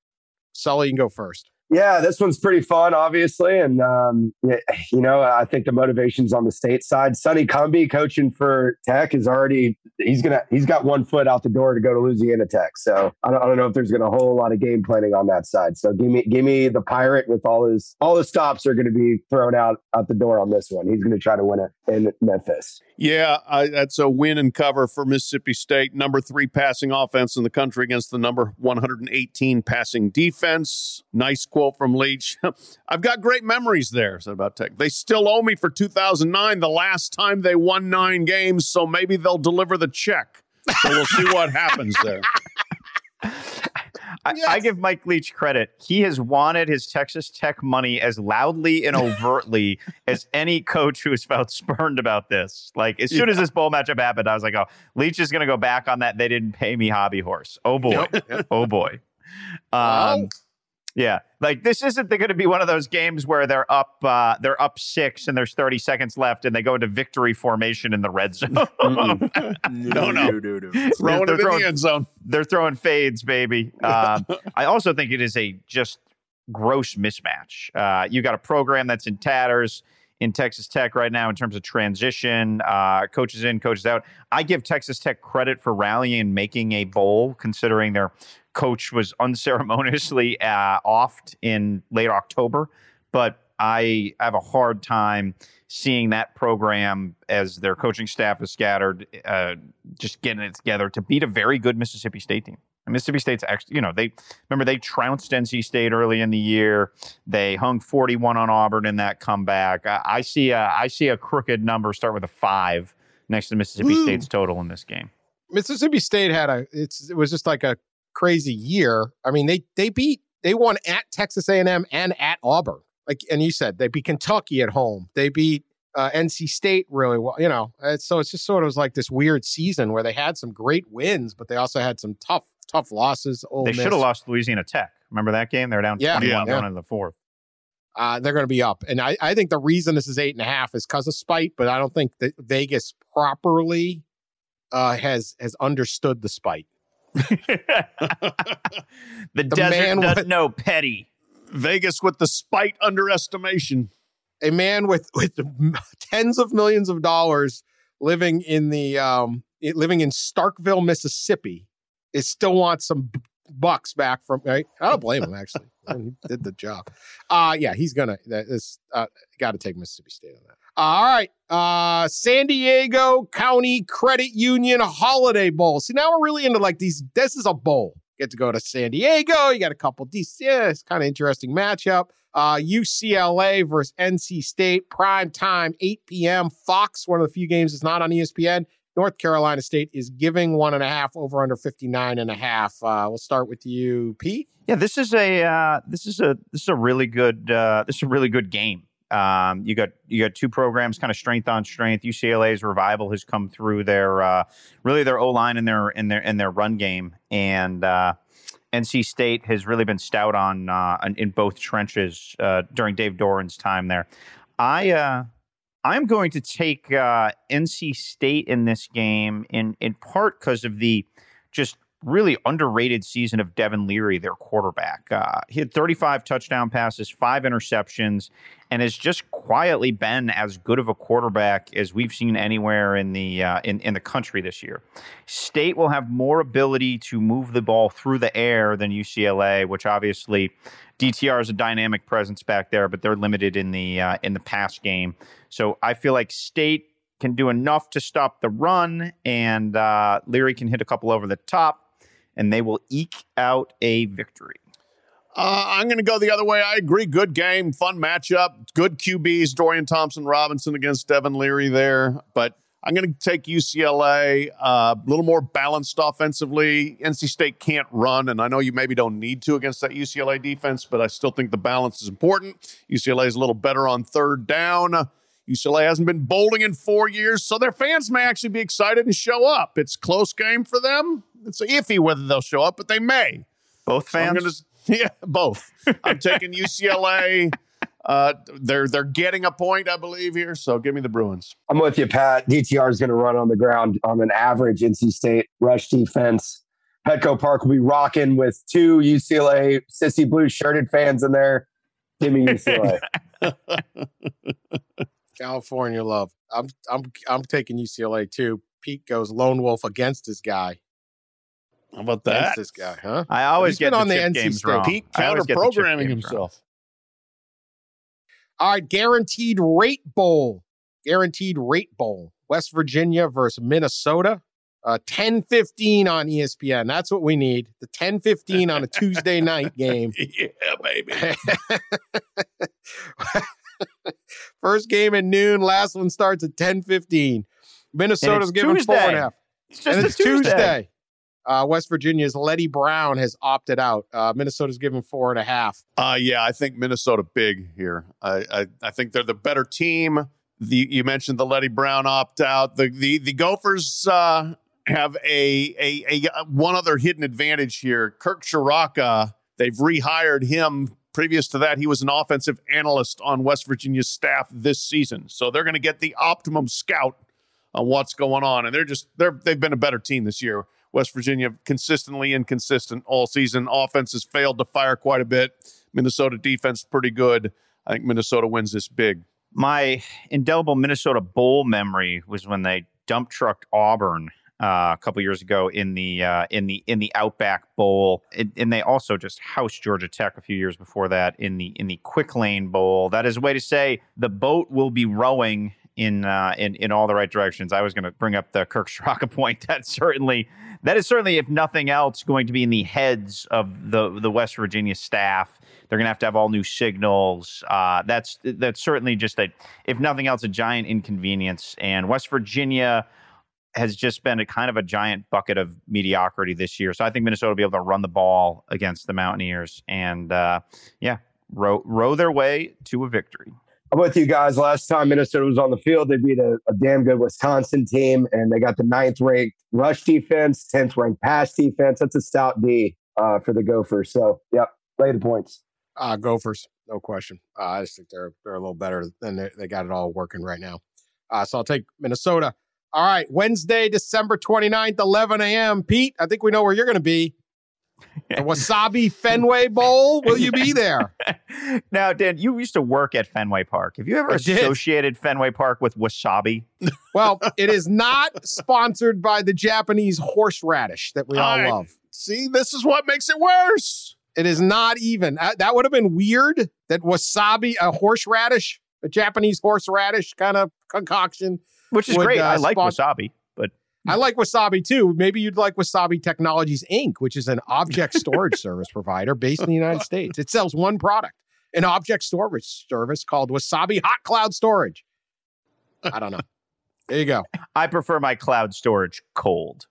Speaker 1: Sully, you can go first.
Speaker 5: Yeah, this one's pretty fun, obviously, and um, you know, I think the motivation's on the state side. Sonny Cumbie coaching for Tech is already he's gonna he's got one foot out the door to go to Louisiana Tech. So I don't, I don't know if there's gonna a whole lot of game planning on that side. So give me give me the pirate with all his all his stops are going to be thrown out out the door on this one. He's going to try to win it in Memphis.
Speaker 4: Yeah, I, that's a win and cover for Mississippi State. Number three passing offense in the country against the number 118 passing defense. Nice quote from Leach. I've got great memories there, said about Tech. They still owe me for 2009, the last time they won nine games, so maybe they'll deliver the check. So we'll see what happens there.
Speaker 3: I, I give Mike Leach credit. He has wanted his Texas Tech money as loudly and overtly as any coach who has felt spurned about this. Like as soon as this bowl matchup happened, I was like, "Oh, Leach is going to go back on that. They didn't pay me hobby horse. Oh boy, oh boy." Um, yeah, like this isn't going to be one of those games where they're up, uh, they're up six, and there's 30 seconds left, and they go into victory formation in the red zone.
Speaker 4: No, no. Throwing
Speaker 3: They're
Speaker 4: it in
Speaker 3: throwing-
Speaker 4: the end zone.
Speaker 3: they're throwing fades, baby. Um, I also think it is a just gross mismatch. Uh, you got a program that's in tatters in Texas Tech right now in terms of transition, uh, coaches in, coaches out. I give Texas Tech credit for rallying and making a bowl, considering their coach was unceremoniously uh, offed in late October. But I have a hard time seeing that program as their coaching staff is scattered, uh, just getting it together to beat a very good Mississippi State team. Mississippi State's actually, you know, they remember they trounced NC State early in the year. They hung 41 on Auburn in that comeback. I, I see a I see a crooked number start with a five next to Mississippi
Speaker 1: Ooh.
Speaker 3: State's total in this game.
Speaker 1: Mississippi State had a it's it was just like a crazy year. I mean, they they beat they won at Texas A&M and at Auburn. Like and you said they beat Kentucky at home. They beat uh, NC State really well. You know, so it's just sort of like this weird season where they had some great wins, but they also had some tough tough losses. Ole
Speaker 3: they
Speaker 1: Miss.
Speaker 3: should have lost Louisiana Tech. Remember that game? They were down
Speaker 1: Yeah.
Speaker 3: 21
Speaker 1: Yeah.
Speaker 3: going into the fourth.
Speaker 1: Uh, they're going to be up, and I, I think the reason this is eight and a half is because of spite, but I don't think that Vegas properly uh, has has understood the spite.
Speaker 3: the, desert
Speaker 1: man
Speaker 3: doesn't
Speaker 1: with-
Speaker 3: know petty.
Speaker 4: Vegas with the spite underestimation.
Speaker 1: a man with with tens of millions of dollars living in the um living in Starkville, Mississippi, is still wants some bucks back from right. I don't blame him actually. he did the job. Uh yeah, he's gonna that is uh gotta take Mississippi State on that. All right. Uh San Diego County Credit Union Holiday Bowl. See, now we're really into like these. This is a bowl. Get to go to San Diego. You got a couple DC. Yeah, it's kind of interesting matchup. Uh, UCLA versus NC State, prime time, 8 p.m. Fox, one of the few games that's not on ESPN. North Carolina State is giving one and a half over under 59 and a half. Uh, we'll start with you, Pete.
Speaker 3: Yeah, this is a uh, this is a this is a really good uh, this is a really good game. Um, you got you got two programs, kind of strength on strength. UCLA's revival has come through their uh, really their O line and their in their in their run game, and uh, NC State has really been stout on, uh, in both trenches uh, during Dave Doeren's time there. I uh, I'm going to take uh, NC State in this game in in part because of the just really underrated season of Devin Leary, their quarterback. Uh, he had 35 touchdown passes, five interceptions, and has just quietly been as good of a quarterback as we've seen anywhere in the uh, in in the country this year. State will have more ability to move the ball through the air than UCLA, which obviously DTR is a dynamic presence back there, but they're limited in the uh, in the pass game. So I feel like State can do enough to stop the run, and uh, Leary can hit a couple over the top, and they will eke out a victory.
Speaker 4: Uh, I'm going to go the other way. I agree. Good game, fun matchup, good QBs. Dorian Thompson Robinson against Devin Leary there, but I'm going to take UCLA uh, a little more balanced offensively. NC State can't run, and I know you maybe don't need to against that UCLA defense, but I still think the balance is important. UCLA is a little better on third down. UCLA hasn't been bowling in four years, so their fans may actually be excited and show up. It's a close game for them. It's iffy whether they'll show up, but they may.
Speaker 3: Both
Speaker 4: So I'm
Speaker 3: fans.
Speaker 4: gonna- yeah, both. I'm taking UCLA. Uh, they're they're getting a point, I believe here. So give me the Bruins.
Speaker 5: I'm with you, Pat. DTR is going to run on the ground on an average NC State rush defense. Petco Park will be rocking with two UCLA sissy blue shirted fans in there. Give me UCLA.
Speaker 1: California love. I'm I'm I'm taking UCLA too. Pete goes lone wolf against this guy.
Speaker 4: How about that?
Speaker 1: Against this guy, huh?
Speaker 3: I always get
Speaker 1: been
Speaker 3: the
Speaker 1: on the NC
Speaker 3: games
Speaker 1: State.
Speaker 3: wrong.
Speaker 4: Pete
Speaker 3: I always
Speaker 4: counter
Speaker 3: get the chip
Speaker 4: programming
Speaker 3: games wrong.
Speaker 4: himself.
Speaker 1: All right, guaranteed rate bowl. Guaranteed rate bowl. West Virginia versus Minnesota. Uh 10-15 on ESPN. That's what we need. The 10-15 on a Tuesday night game.
Speaker 4: yeah, baby.
Speaker 1: First game at noon. Last one starts at 10-15. Minnesota's giving four
Speaker 3: Tuesday.
Speaker 1: half.
Speaker 3: It's just
Speaker 1: and
Speaker 3: a
Speaker 1: it's
Speaker 3: Tuesday.
Speaker 1: Tuesday. Uh, West Virginia's Leddie Brown has opted out. Uh, Minnesota's giving four and a half.
Speaker 4: Uh, yeah, I think Minnesota big here. I, I, I think they're the better team. The, you mentioned the Leddie Brown opt out. The the the Gophers uh, have a, a a one other hidden advantage here. Kirk Ciarrocca, they've rehired him. Previous to that, he was an offensive analyst on West Virginia's staff this season. So they're going to get the optimum scout on what's going on, and they're just they're they've been a better team this year. West Virginia consistently inconsistent all season. Offense has failed to fire quite a bit. Minnesota defense pretty good. I think Minnesota wins this big.
Speaker 3: My indelible Minnesota Bowl memory was when they dump trucked Auburn uh, a couple years ago in the uh, in the in the Outback Bowl, and, and they also just housed Georgia Tech a few years before that in the in the Quick Lane Bowl. That is a way to say the boat will be rowing in uh, in in all the right directions. I was going to bring up the Kirk Ciarrocca point. That's certainly that is certainly, if nothing else, going to be in the heads of the the West Virginia staff. They're going to have to have all new signals. Uh, that's that's certainly just a, if nothing else, a giant inconvenience. And West Virginia has just been a kind of a giant bucket of mediocrity this year. So I think Minnesota will be able to run the ball against the Mountaineers and uh, yeah, row row their way to a victory.
Speaker 5: I'm with you guys. Last time Minnesota was on the field, they beat a, a damn good Wisconsin team, and they got the ninth ranked rush defense, 10th ranked pass defense. That's a stout D uh, for the Gophers. So, yep, lay the points.
Speaker 1: Uh, Gophers, no question. Uh, I just think they're they're a little better than they, they got it all working right now. Uh, so I'll take Minnesota. All right, Wednesday, December 29th, 11 a.m. Pete, I think we know where you're going to be. The Wasabi Fenway Bowl. Will you be there?
Speaker 3: now, Dan, you used to work at Fenway Park. Have you ever
Speaker 1: I did.
Speaker 3: associated Fenway Park with wasabi?
Speaker 1: Well, it is not sponsored by the Japanese horseradish that we all
Speaker 4: All right.
Speaker 1: love.
Speaker 4: See, this is what makes it worse.
Speaker 1: It is not even. Uh, that would have been weird. That wasabi, a horseradish, a Japanese horseradish kind of concoction.
Speaker 3: Which is
Speaker 1: would,
Speaker 3: great.
Speaker 1: uh,
Speaker 3: I like wasabi, but
Speaker 1: I like Wasabi too. Maybe you'd like Wasabi Technologies Inc., which is an object storage service provider based in the United States. It sells one product, an object storage service called Wasabi Hot Cloud Storage. I don't know. There you go.
Speaker 3: I prefer my cloud storage cold.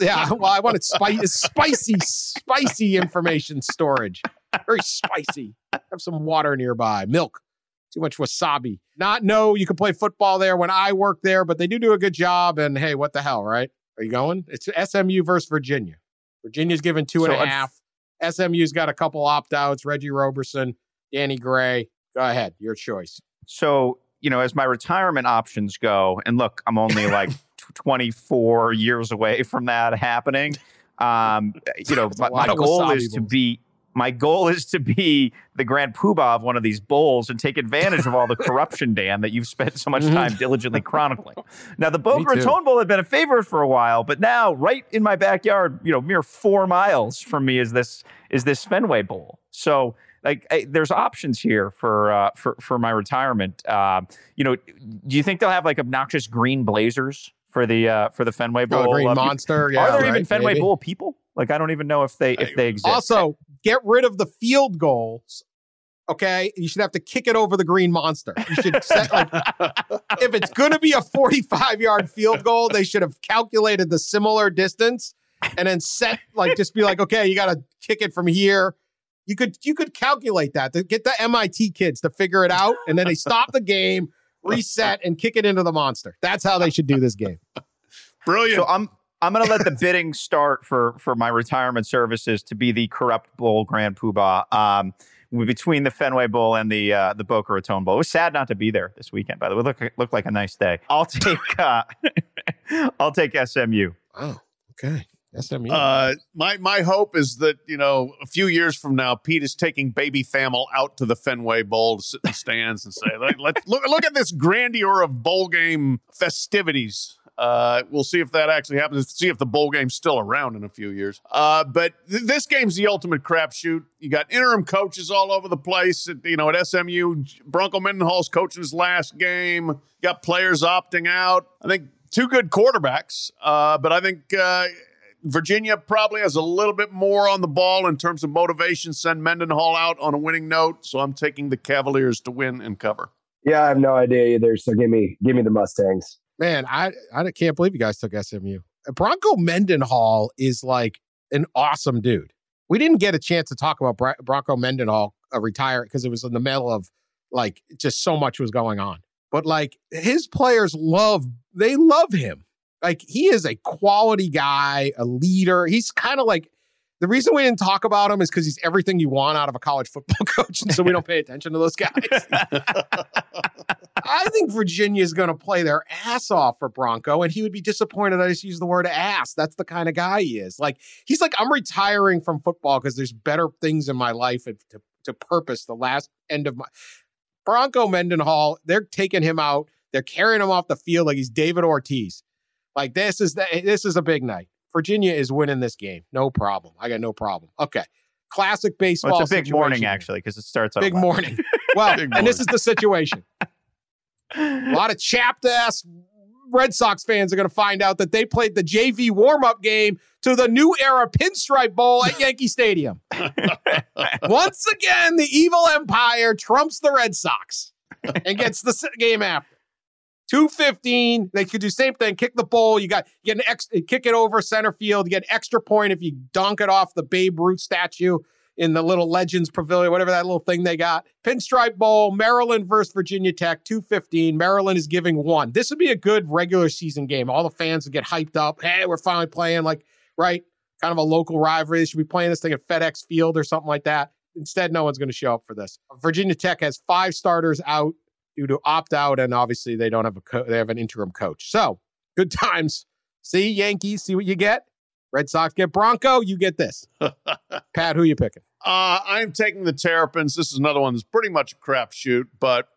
Speaker 1: Yeah, well, I wanted spicy, spicy, spicy information storage. Very spicy. Have some water nearby, milk. Too much wasabi. Not know you can play football there when I work there, but they do do a good job. And hey, what the hell, right? Are you going? It's SMU versus Virginia. Virginia's given two and a
Speaker 3: So,
Speaker 1: half. SMU's got a couple opt outs. Reggie Roberson, Danny Gray. Go ahead, your choice.
Speaker 3: So, you know, as my retirement options go, and look, I'm only like 24 years away from that happening. Um, you know, my, my goal is to be my goal is to be the grand poobah of one of these bowls and take advantage of all the corruption, Dan, that you've spent so much
Speaker 1: Mhm.
Speaker 3: time diligently chronicling. Now, the Boca. Raton Bowl had been a favorite for a while, but now, right in my backyard, you know, mere four miles from me is this is this Fenway Bowl. So, like, I, there's options here for uh, for for my retirement. Uh, you know, do you think they'll have like obnoxious green blazers for the uh, for the Fenway
Speaker 1: Oh,
Speaker 3: Bowl?
Speaker 1: Green
Speaker 3: Uh,
Speaker 1: Monster. Yeah,
Speaker 3: Are there
Speaker 1: right,
Speaker 3: even Fenway
Speaker 1: maybe.
Speaker 3: Bowl people? Like, I don't even know if they if they exist.
Speaker 1: Also, get rid of the field goals. Okay, you should have to kick it over the green monster. You should set like if it's going to be a 45 yard field goal, they should have calculated the similar distance and then set like just be like, okay, you got to kick it from here. You could you could calculate that to get the MIT kids to figure it out, and then they stop the game, reset, and kick it into the monster. That's how they should do this game.
Speaker 4: Brilliant.
Speaker 3: So I'm I'm going to let the bidding start for for my retirement services to be the corrupt bowl grand poobah um, between the Fenway Bowl and the uh, the Boca Raton Bowl. It was sad not to be there this weekend. By the way, look looked like a nice day. I'll take uh, I'll take SMU.
Speaker 1: Oh, okay. SMU.
Speaker 4: Uh, my my hope is that you know a few years from now, Pete is taking baby Thamel out to the Fenway Bowl to sit in the stands and say, "Let let- look look at this grandeur of bowl game festivities." Uh, we'll see if that actually happens. See if the bowl game's still around in a few years. Uh, but th- this game's the ultimate crapshoot. You got interim coaches all over the place. At, you know, at SMU, Bronco Mendenhall's coaching his last game. You got players opting out. I think two good quarterbacks. Uh, but I think uh, Virginia probably has a little bit more on the ball in terms of motivation. Send Mendenhall out on a winning note. So I'm taking the Cavaliers to win and cover.
Speaker 5: Yeah, I have no idea either. So give me give me the Mustangs.
Speaker 1: Man, I I can't believe you guys took SMU. Bronco Mendenhall is like an awesome dude. We didn't get a chance to talk about Bronco Mendenhall uh, retire because it was in the middle of like just so much was going on. But like his players love they love him. Like he is a quality guy, a leader. He's kind of like the reason we didn't talk about him is because he's everything you want out of a college football coach, and so we don't pay attention to those guys. I think Virginia is going to play their ass off for Bronco, and he would be disappointed. I just use the word ass. That's the kind of guy he is. Like he's like, I'm retiring from football because there's better things in my life to to purpose the last end of my Bronco Mendenhall. They're taking him out. They're carrying him off the field like he's David Ortiz. Like this is the, this is a big night. Virginia is winning this game. No problem. I got no problem. Okay. Classic baseball.
Speaker 3: Well, it's a big morning
Speaker 1: situation here.
Speaker 3: actually because it starts
Speaker 1: Big morning. Well,
Speaker 4: Big
Speaker 1: and this is the situation. A lot of chapped ass Red Sox fans are going to find out that they played the JV warm up game to the new era Pinstripe Bowl at Yankee Stadium. Once again, the evil empire trumps the Red Sox and gets the game after. 215. They could do same thing. Kick the ball. You got you get an ex, kick it over center field. You get extra point if you dunk it off the Babe Ruth statue in the little Legends Pavilion, whatever that little thing they got. Pinstripe Bowl, Maryland versus Virginia Tech, 215. Maryland is giving one. This would be a good regular season game. All the fans would get hyped up. Hey, we're finally playing like, right? Kind of a local rivalry. They should be playing this thing at FedEx Field or something like that. Instead, no one's going to show up for this. Virginia Tech has five starters out due to opt out, and obviously they don't have a co- they have an interim coach. So good times. See Yankees, see what you get. Red Sox get Bronco, you get this. Pat, who you picking?
Speaker 4: Uh, I'm taking the Terrapins. This is another one that's pretty much a crapshoot, but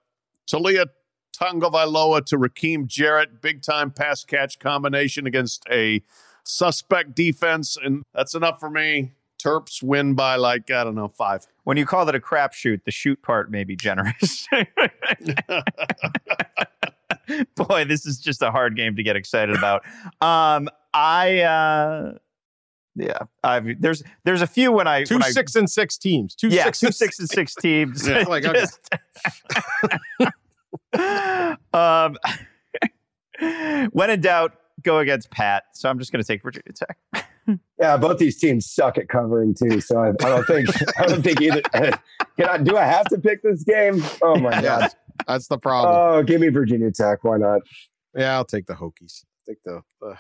Speaker 4: Taulia Tagovailoa to Rakim Jarrett, big time pass catch combination against a suspect defense, and that's enough for me. Terps win by like I don't know five.
Speaker 3: When you call it a crapshoot, the shoot part may be generous. Boy, this is just a hard game to get excited about. Um, I uh, yeah, I've there's there's a few when I
Speaker 1: two
Speaker 3: when I,
Speaker 1: six and six teams. Two
Speaker 3: yeah,
Speaker 1: six
Speaker 3: two
Speaker 1: and
Speaker 3: six and six teams.
Speaker 1: Yeah, like, okay.
Speaker 3: um, when in doubt, go against Pat. So I'm just going to take Virginia Tech.
Speaker 5: Yeah, both these teams suck at covering too. So I, I don't think I don't think either. Can I? Do I have to pick this game? Oh my god,
Speaker 1: that's the problem.
Speaker 5: Oh, give me Virginia Tech. Why not?
Speaker 1: yeah, I'll take the Hokies. I take the uh,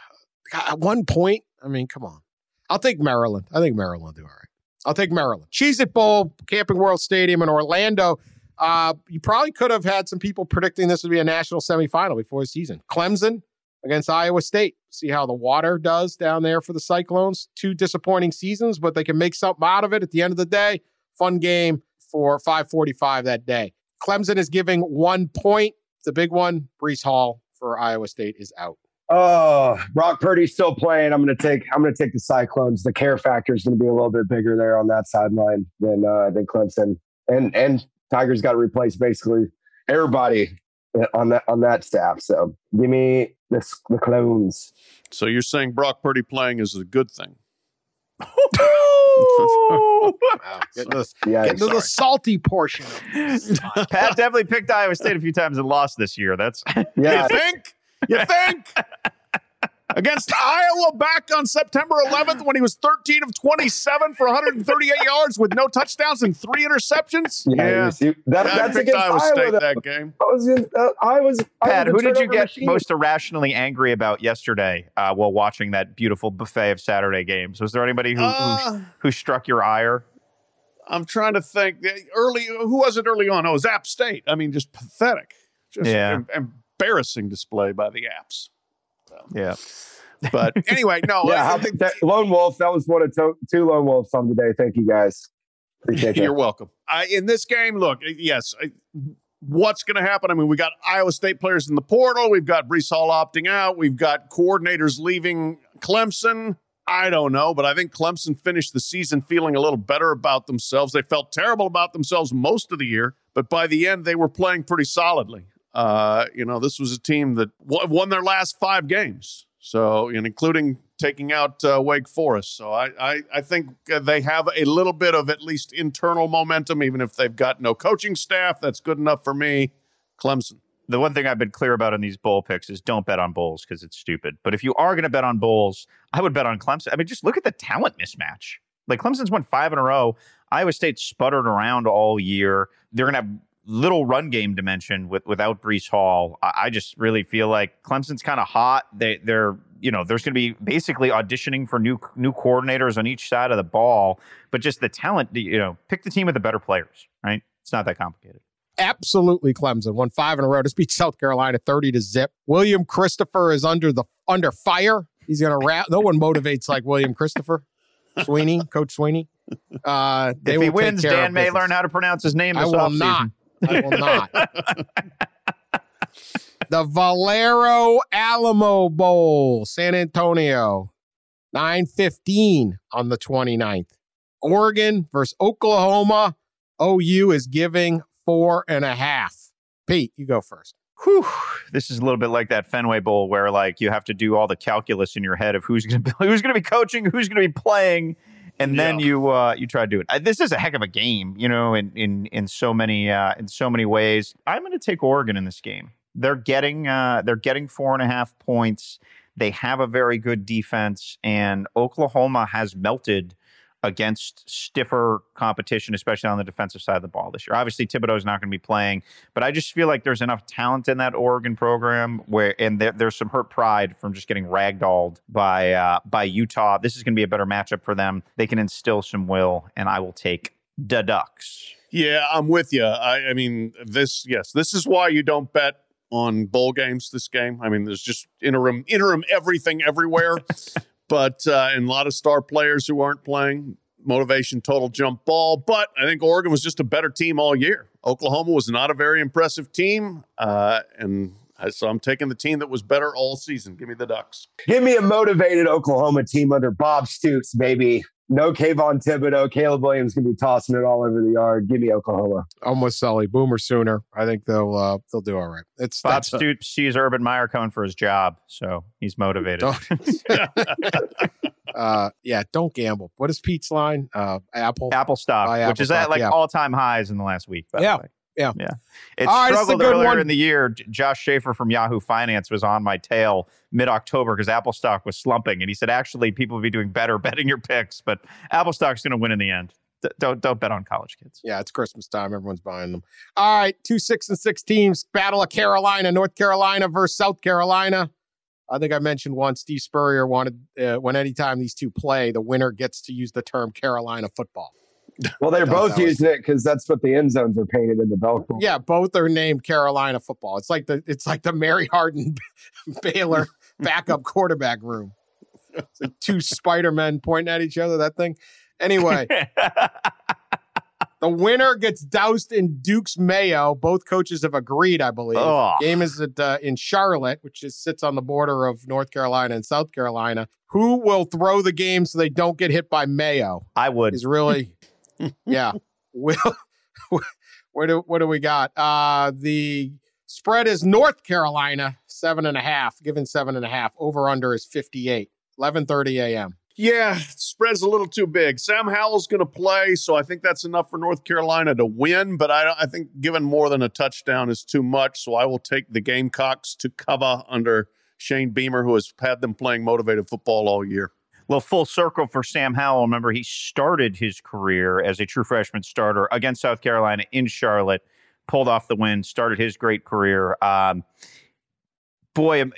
Speaker 1: God, at one point. I mean, come on. I'll take Maryland. I think Maryland will do all right. I'll take Maryland. Cheez It Bowl, Camping World Stadium in Orlando. Uh, you probably could have had some people predicting this would be a national semifinal before the season. Clemson against Iowa State. See how the water does down there for the Cyclones. Two disappointing seasons, but they can make something out of it at the end of the day. Fun game for 545 that day. Clemson is giving one point. The big one, Breece Hall for Iowa State is out.
Speaker 5: Oh, Brock Purdy's still playing. I'm to take. I'm to take the Cyclones. The care factor is to be a little bit bigger there on that sideline than uh, than Clemson. And and Tigers got to replace basically everybody on that on that staff. So give me the the clones.
Speaker 4: So you're saying Brock Purdy playing is a good thing?
Speaker 1: Wow, getting to, the,
Speaker 5: Yeah,
Speaker 1: getting to the salty portion.
Speaker 3: Pat definitely picked Iowa State a few times and lost this year. That's
Speaker 5: yeah.
Speaker 4: You think? You think? Against Iowa back on September 11th when he was 13 of 27 for 138 yards with no touchdowns and three interceptions?
Speaker 5: Yeah, you see, that,
Speaker 4: I
Speaker 5: that's
Speaker 4: picked
Speaker 5: against
Speaker 4: Iowa
Speaker 5: Iowa.
Speaker 4: State
Speaker 5: though.
Speaker 4: that game.
Speaker 5: I was in, uh, I was
Speaker 3: Pat.
Speaker 5: I
Speaker 3: Who
Speaker 5: was a
Speaker 3: did you get
Speaker 5: machine.
Speaker 3: most irrationally angry about yesterday uh, while watching that beautiful buffet of Saturday games? Was there anybody who who,
Speaker 4: Uh,
Speaker 3: who struck your ire?
Speaker 4: I'm trying to think. Early, who was it early on? Oh, it was App State. I mean, just pathetic. Just
Speaker 3: Yeah.
Speaker 4: em- embarrassing display by the apps.
Speaker 3: Yeah.
Speaker 4: But anyway, no.
Speaker 5: Yeah,
Speaker 4: I think
Speaker 5: that, lone wolf. That was one of to, two lone wolves on today. Thank you guys. Appreciate
Speaker 4: You're
Speaker 5: you.
Speaker 4: welcome. I, in this game, look, eh, yes, I, what's going to happen? I mean, we got Iowa State players in the portal. We've got Breece Hall opting out. We've got coordinators leaving Clemson. I don't know, but I think Clemson finished the season feeling a little better about themselves. They felt terrible about themselves most of the year, but by the end, they were playing pretty solidly. Uh, you know, this was a team that w- won their last five games. So, and including taking out uh, Wake Forest. So I, I, I think uh, they have a little bit of at least internal momentum, even if they've got no coaching staff. That's good enough for me. Clemson.
Speaker 3: The one thing I've been clear about in these bowl picks is don't bet on bowls because it's stupid. But if you are going to bet on bowls, I would bet on Clemson. I mean, just look at the talent mismatch. Like Clemson's won five in a row. Iowa State sputtered around all year. They're going to have little run game dimension with without Breece Hall. I, I just really feel like Clemson's kind of hot. They they're you know there's going to be basically auditioning for new new coordinators on each side of the ball. But just the talent, you know, pick the team with the better players. Right? It's not that complicated.
Speaker 1: Absolutely, Clemson won five in a row. Just beat South Carolina thirty to zip. William Christopher is under the under fire. He's gonna wrap. No one motivates like William Christopher. Sweeney, Coach Sweeney. Uh, they
Speaker 3: if he wins, Dan may
Speaker 1: business.
Speaker 3: learn how to pronounce his name
Speaker 1: I will
Speaker 3: offseason.
Speaker 1: not. I will not. the Valero Alamo Bowl, San Antonio, 915 on the 29th. Oregon versus Oklahoma. OU is giving four and a half. Pete, you go first.
Speaker 3: Whew, this is a little bit like that Fenway Bowl where like you have to do all the calculus in your head of who's going to who's going to be coaching, who's going to be playing, and then
Speaker 4: Yeah.
Speaker 3: you uh, you try to do it. Uh, This is a heck of a game, you know, in in in so many uh, in so many ways. I'm going to take Oregon in this game. They're getting uh, they're getting four and a half points. They have a very good defense, and Oklahoma has melted against stiffer competition, especially on the defensive side of the ball this year. Obviously, Thibodeaux's not going to be playing, but I just feel like there's enough talent in that Oregon program where, and there, there's some hurt pride from just getting ragdolled by uh, by Utah. This is going to be a better matchup for them. They can instill some will, and I will take the Ducks.
Speaker 4: Yeah, I'm with you. I, I mean, this yes, this is why you don't bet on bowl games. This game, I mean, there's just interim, interim everything everywhere. but uh, and a lot of star players who aren't playing. Motivation total jump ball, but I think Oregon was just a better team all year. Oklahoma was not a very impressive team, uh, and so I'm taking the team that was better all season. Give me the Ducks.
Speaker 5: Give me a motivated Oklahoma team under Bob Stoops, baby. No Kayvon Thibodeaux. Caleb Williams going to be tossing it all over the yard. Give me Oklahoma.
Speaker 1: Almost Sully. Boomer sooner. I think they'll uh, they'll do all right. It's
Speaker 3: Bob
Speaker 1: that's a-
Speaker 3: Stoops sees Urban Meyer coming for his job, so he's motivated.
Speaker 1: uh, yeah, don't gamble. What is Pete's line? Uh, Apple.
Speaker 3: Apple stock,
Speaker 1: Buy
Speaker 3: which is
Speaker 1: Apple
Speaker 3: at like
Speaker 1: yeah.
Speaker 3: all time highs in the last week. By
Speaker 1: Yeah,
Speaker 3: the way.
Speaker 1: Yeah.
Speaker 3: yeah. It
Speaker 1: All right, this is a
Speaker 3: struggled
Speaker 1: good
Speaker 3: earlier
Speaker 1: one.
Speaker 3: in the year. Josh Schafer from Yahoo Finance was on my tail mid October because Apple stock was slumping, and he said actually people would be doing better betting your picks, but Apple stock's going to win in the end. D- don't don't bet on college kids.
Speaker 1: Yeah, it's Christmas time. Everyone's buying them. All right, two six and six teams. Battle of Carolina, North Carolina versus South Carolina. I think I mentioned once. Steve Spurrier wanted uh, when anytime these two play, the winner gets to use the term Carolina football.
Speaker 5: Well, they're both
Speaker 1: that was-
Speaker 5: using it because that's what the end zones are painted in the Velcro.
Speaker 1: Yeah, both are named Carolina football. It's like the it's like the Mary Hardin Baylor backup quarterback room. It's like two Spider Men pointing at each other. That thing. Anyway, the winner gets doused in Duke's mayo. Both coaches have agreed, I believe. Game is at, uh, in Charlotte, which is, sits on the border of North Carolina and South Carolina. Who will throw the game so they don't get hit by mayo?
Speaker 3: I would.
Speaker 1: Is really, yeah. Will what do what do we got? Uh the spread is North Carolina seven and a half, given seven and a half. Over under is fifty eight. Eleven thirty a.m.
Speaker 4: Yeah, spread's a little too big. Sam Howell's going to play, so I think that's enough for North Carolina to win. But I, don't- I think given more than a touchdown is too much, so I will take the Gamecocks to cover under Shane Beamer, who has had them playing motivated football all year.
Speaker 3: Well, full circle for Sam Howell. Remember, he started his career as a true freshman starter against South Carolina in Charlotte, pulled off the win, started his great career. Um, boy, um,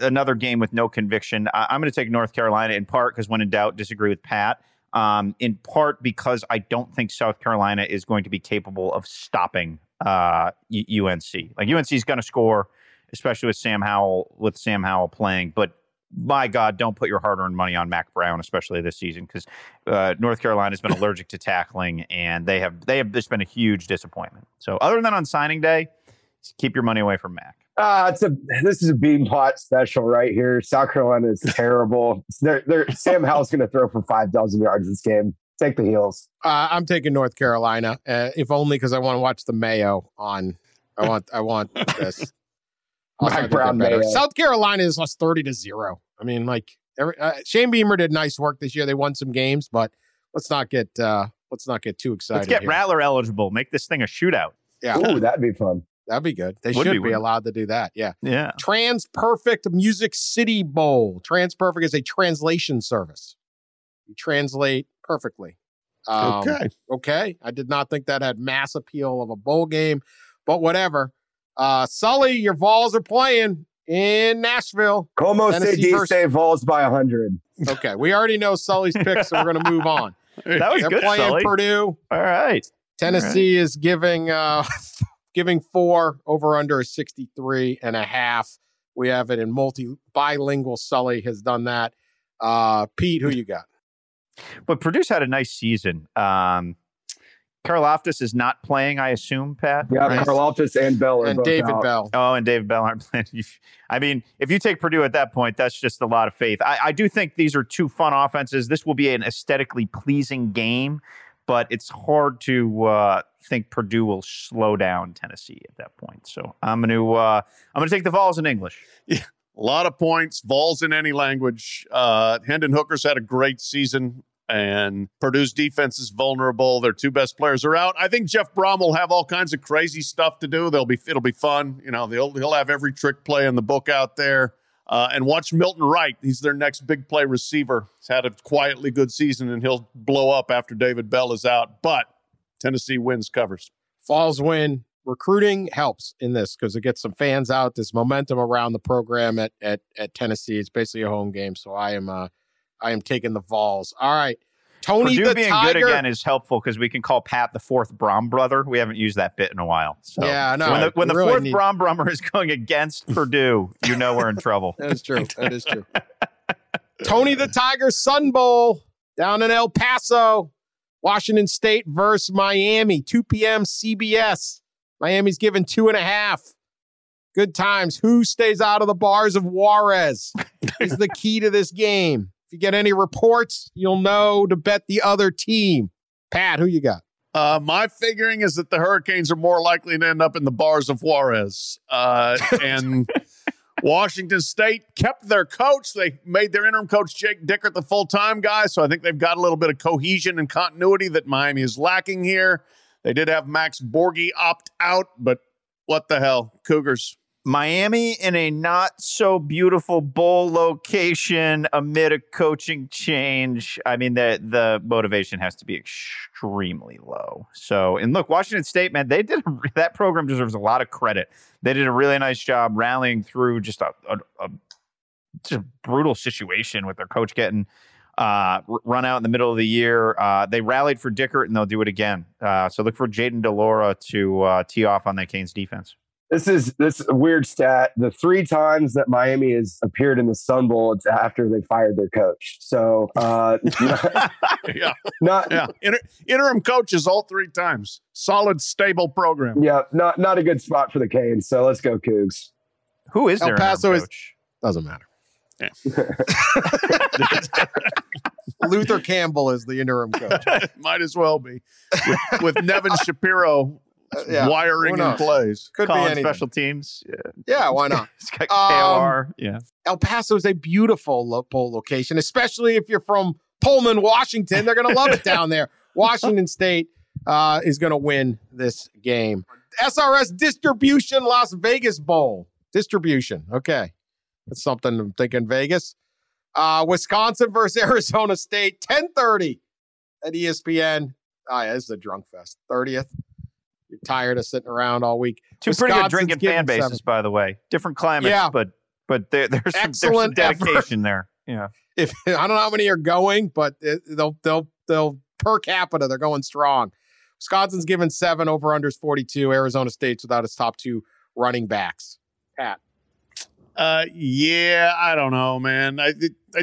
Speaker 3: another game with no conviction. I, I'm going to take North Carolina in part because when in doubt, disagree with Pat. Um, in part because I don't think South Carolina is going to be capable of stopping uh, UNC. Like UNC is going to score, especially with Sam Howell with Sam Howell playing, but my God, don't put your hard-earned money on Mack Brown, especially this season, because uh, North Carolina's been allergic to tackling, and they have they have this been a huge disappointment. So, other than on signing day, keep your money away from Mack.
Speaker 5: Uh, it's a this is a bean pot special right here. South Carolina is terrible. they're, they're, Sam Howell's going to throw for five thousand yards this game. Take the heels.
Speaker 1: Uh, I'm taking North Carolina, uh, if only because I want to watch the Mayo on. I want I want this. Also, Mack
Speaker 5: Brown
Speaker 1: better.
Speaker 5: Mayo.
Speaker 1: South Carolina is lost thirty to zero. I mean, like every, uh, Shane Beamer did nice work this year. They won some games, but let's not get uh, let's not get too excited.
Speaker 3: Let's get
Speaker 1: here.
Speaker 3: Rattler eligible. Make this thing a shootout.
Speaker 1: Yeah,
Speaker 5: Ooh, that'd be fun.
Speaker 1: that'd be good. They
Speaker 3: Would
Speaker 1: should
Speaker 3: be,
Speaker 1: be, allowed to do that. Yeah.
Speaker 3: Yeah.
Speaker 1: TransPerfect Music City Bowl. TransPerfect is a translation service. You translate perfectly. Um,
Speaker 4: okay.
Speaker 1: Okay. I did not think that had mass appeal of a bowl game, but whatever. Uh, Sully, your Vols are playing in Nashville.
Speaker 5: Como
Speaker 1: Tennessee
Speaker 5: City
Speaker 1: versus-
Speaker 5: Vols by hundred.
Speaker 1: Okay. We already know Sully's picks, so we're going to move on.
Speaker 3: That was
Speaker 1: They're
Speaker 3: good,
Speaker 1: playing
Speaker 3: Sully.
Speaker 1: Purdue.
Speaker 3: All right.
Speaker 1: Tennessee is giving uh giving four over under a 63 and a half. We have it in multi bilingual. Sully has done that. Uh Pete, who you got?
Speaker 3: But Purdue's had a nice season. Um, Karlaftis is not playing, I assume, Pat.
Speaker 5: Yeah,
Speaker 1: Right.
Speaker 5: Karlaftis and Bell are
Speaker 1: And
Speaker 5: both
Speaker 1: David
Speaker 5: out.
Speaker 1: Bell.
Speaker 3: Oh, and David Bell aren't playing. I mean, if you take Purdue at that point, that's just a lot of faith. I, I do think these are two fun offenses. This will be an aesthetically pleasing game, but it's hard to uh, think Purdue will slow down Tennessee at that point. So I'm going to uh, I'm going to take the Vols in English.
Speaker 4: Yeah, a lot of points. Vols in any language. Uh, Hendon Hooker's had a great season, and Purdue's defense is vulnerable. Their two best players are out. I think Jeff Brohm will have all kinds of crazy stuff to do. They'll be it'll be fun. You know, he'll he'll have every trick play in the book out there. Uh, and watch Milton Wright. He's their next big play receiver. He's had a quietly good season, and he'll blow up after David Bell is out. But Tennessee wins covers.
Speaker 1: Falls win. Recruiting helps in this because it gets some fans out. There's momentum around the program at at at Tennessee. It's basically a home game, so I am uh I am taking the Vols. All right. Tony
Speaker 3: Purdue
Speaker 1: the
Speaker 3: being
Speaker 1: Tiger.
Speaker 3: good again is helpful because we can call Pat the fourth Brohm brother. We haven't used that bit in a while. So
Speaker 1: Yeah, I know.
Speaker 3: when the, when the
Speaker 1: really
Speaker 3: fourth
Speaker 1: need-
Speaker 3: Brohm brummer is going against Purdue, you know we're in trouble.
Speaker 1: That is true. That is true. Tony the Tiger Sun Bowl down in El Paso, Washington State versus Miami, 2 p.m. CBS. Miami's given two and a half. Good times. Who stays out of the bars of Juarez is the key to this game. You get any reports, you'll know to bet the other team. Pat, who you got?
Speaker 4: Uh, my figuring is that the Hurricanes are more likely to end up in the bars of Juarez. Uh, and Washington State kept their coach. They made their interim coach, Jake Dickert, the full time guy. So I think they've got a little bit of cohesion and continuity that Miami is lacking here. They did have Max Borghi opt out, but what the hell? Cougars.
Speaker 3: Miami in a not so beautiful bowl location amid a coaching change. I mean, the the motivation has to be extremely low. So, and look, Washington State, man, they did a, that program deserves a lot of credit. They did a really nice job rallying through just a, a, a just brutal situation with their coach getting uh, run out in the middle of the year. Uh, they rallied for Dickert, and they'll do it again. Uh, so look for Jayden de Laura to uh, tee off on that Canes defense.
Speaker 5: This is this is a weird stat. The three times that Miami has appeared in the Sun Bowl, it's after they fired their coach. So, uh,
Speaker 4: yeah,
Speaker 5: not
Speaker 4: yeah. Inter- interim coaches all three times. Solid, stable program.
Speaker 5: yeah, not not a good spot for the Canes. So let's go Cougs.
Speaker 3: Who is
Speaker 1: El
Speaker 3: their
Speaker 1: Paso
Speaker 3: interim
Speaker 1: is- Doesn't matter. Luther Campbell is the interim coach.
Speaker 4: Might as well be with, with Nevin Shapiro
Speaker 1: Uh, yeah,
Speaker 4: wiring
Speaker 1: who
Speaker 4: in
Speaker 1: knows?
Speaker 4: plays.
Speaker 1: Could be
Speaker 3: Calling
Speaker 1: anything.
Speaker 3: special teams. Yeah.
Speaker 1: Yeah, why not?
Speaker 3: It's got
Speaker 1: Um,
Speaker 3: KOR. Yeah.
Speaker 1: El Paso is a beautiful lo- bowl location, especially if you're from Pullman, Washington. They're going to love it down there. Washington State uh, is going to win this game. SRS Distribution Las Vegas Bowl. Distribution. Okay. That's something I'm thinking Vegas. Uh, Wisconsin versus Arizona State, 1030 at ESPN. Oh, yeah, this is a drunk fest. 30th. You're tired of sitting around all week.
Speaker 3: Two pretty good drinking fan bases,
Speaker 1: seven.
Speaker 3: by the way. Different climates,
Speaker 1: Yeah.
Speaker 3: but but there, there's, some, there's some
Speaker 1: Excellent effort.
Speaker 3: dedication there. Yeah.
Speaker 1: if I don't know how many are going, but it, they'll they'll they'll per capita they're going strong. Wisconsin's given seven over unders forty two. Arizona State's without its top two running backs. Pat,
Speaker 4: Uh, yeah, I don't know, man. I, I,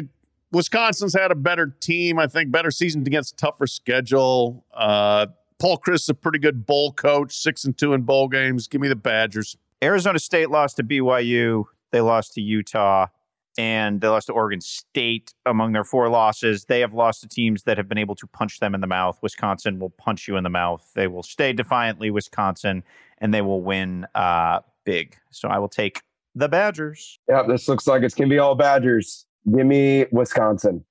Speaker 4: Wisconsin's had a better team. I think better season against a tougher schedule. Uh, Paul Chryst is a pretty good bowl coach. Six and two in bowl games. Give me the Badgers.
Speaker 3: Arizona State lost to BYU. They lost to Utah. And they lost to Oregon State among their four losses. They have lost to teams that have been able to punch them in the mouth. Wisconsin will punch you in the mouth. They will stay defiantly Wisconsin, and they will win uh, big. So I will take the Badgers.
Speaker 5: Yep, this looks like it's gonna be all Badgers. Give me Wisconsin.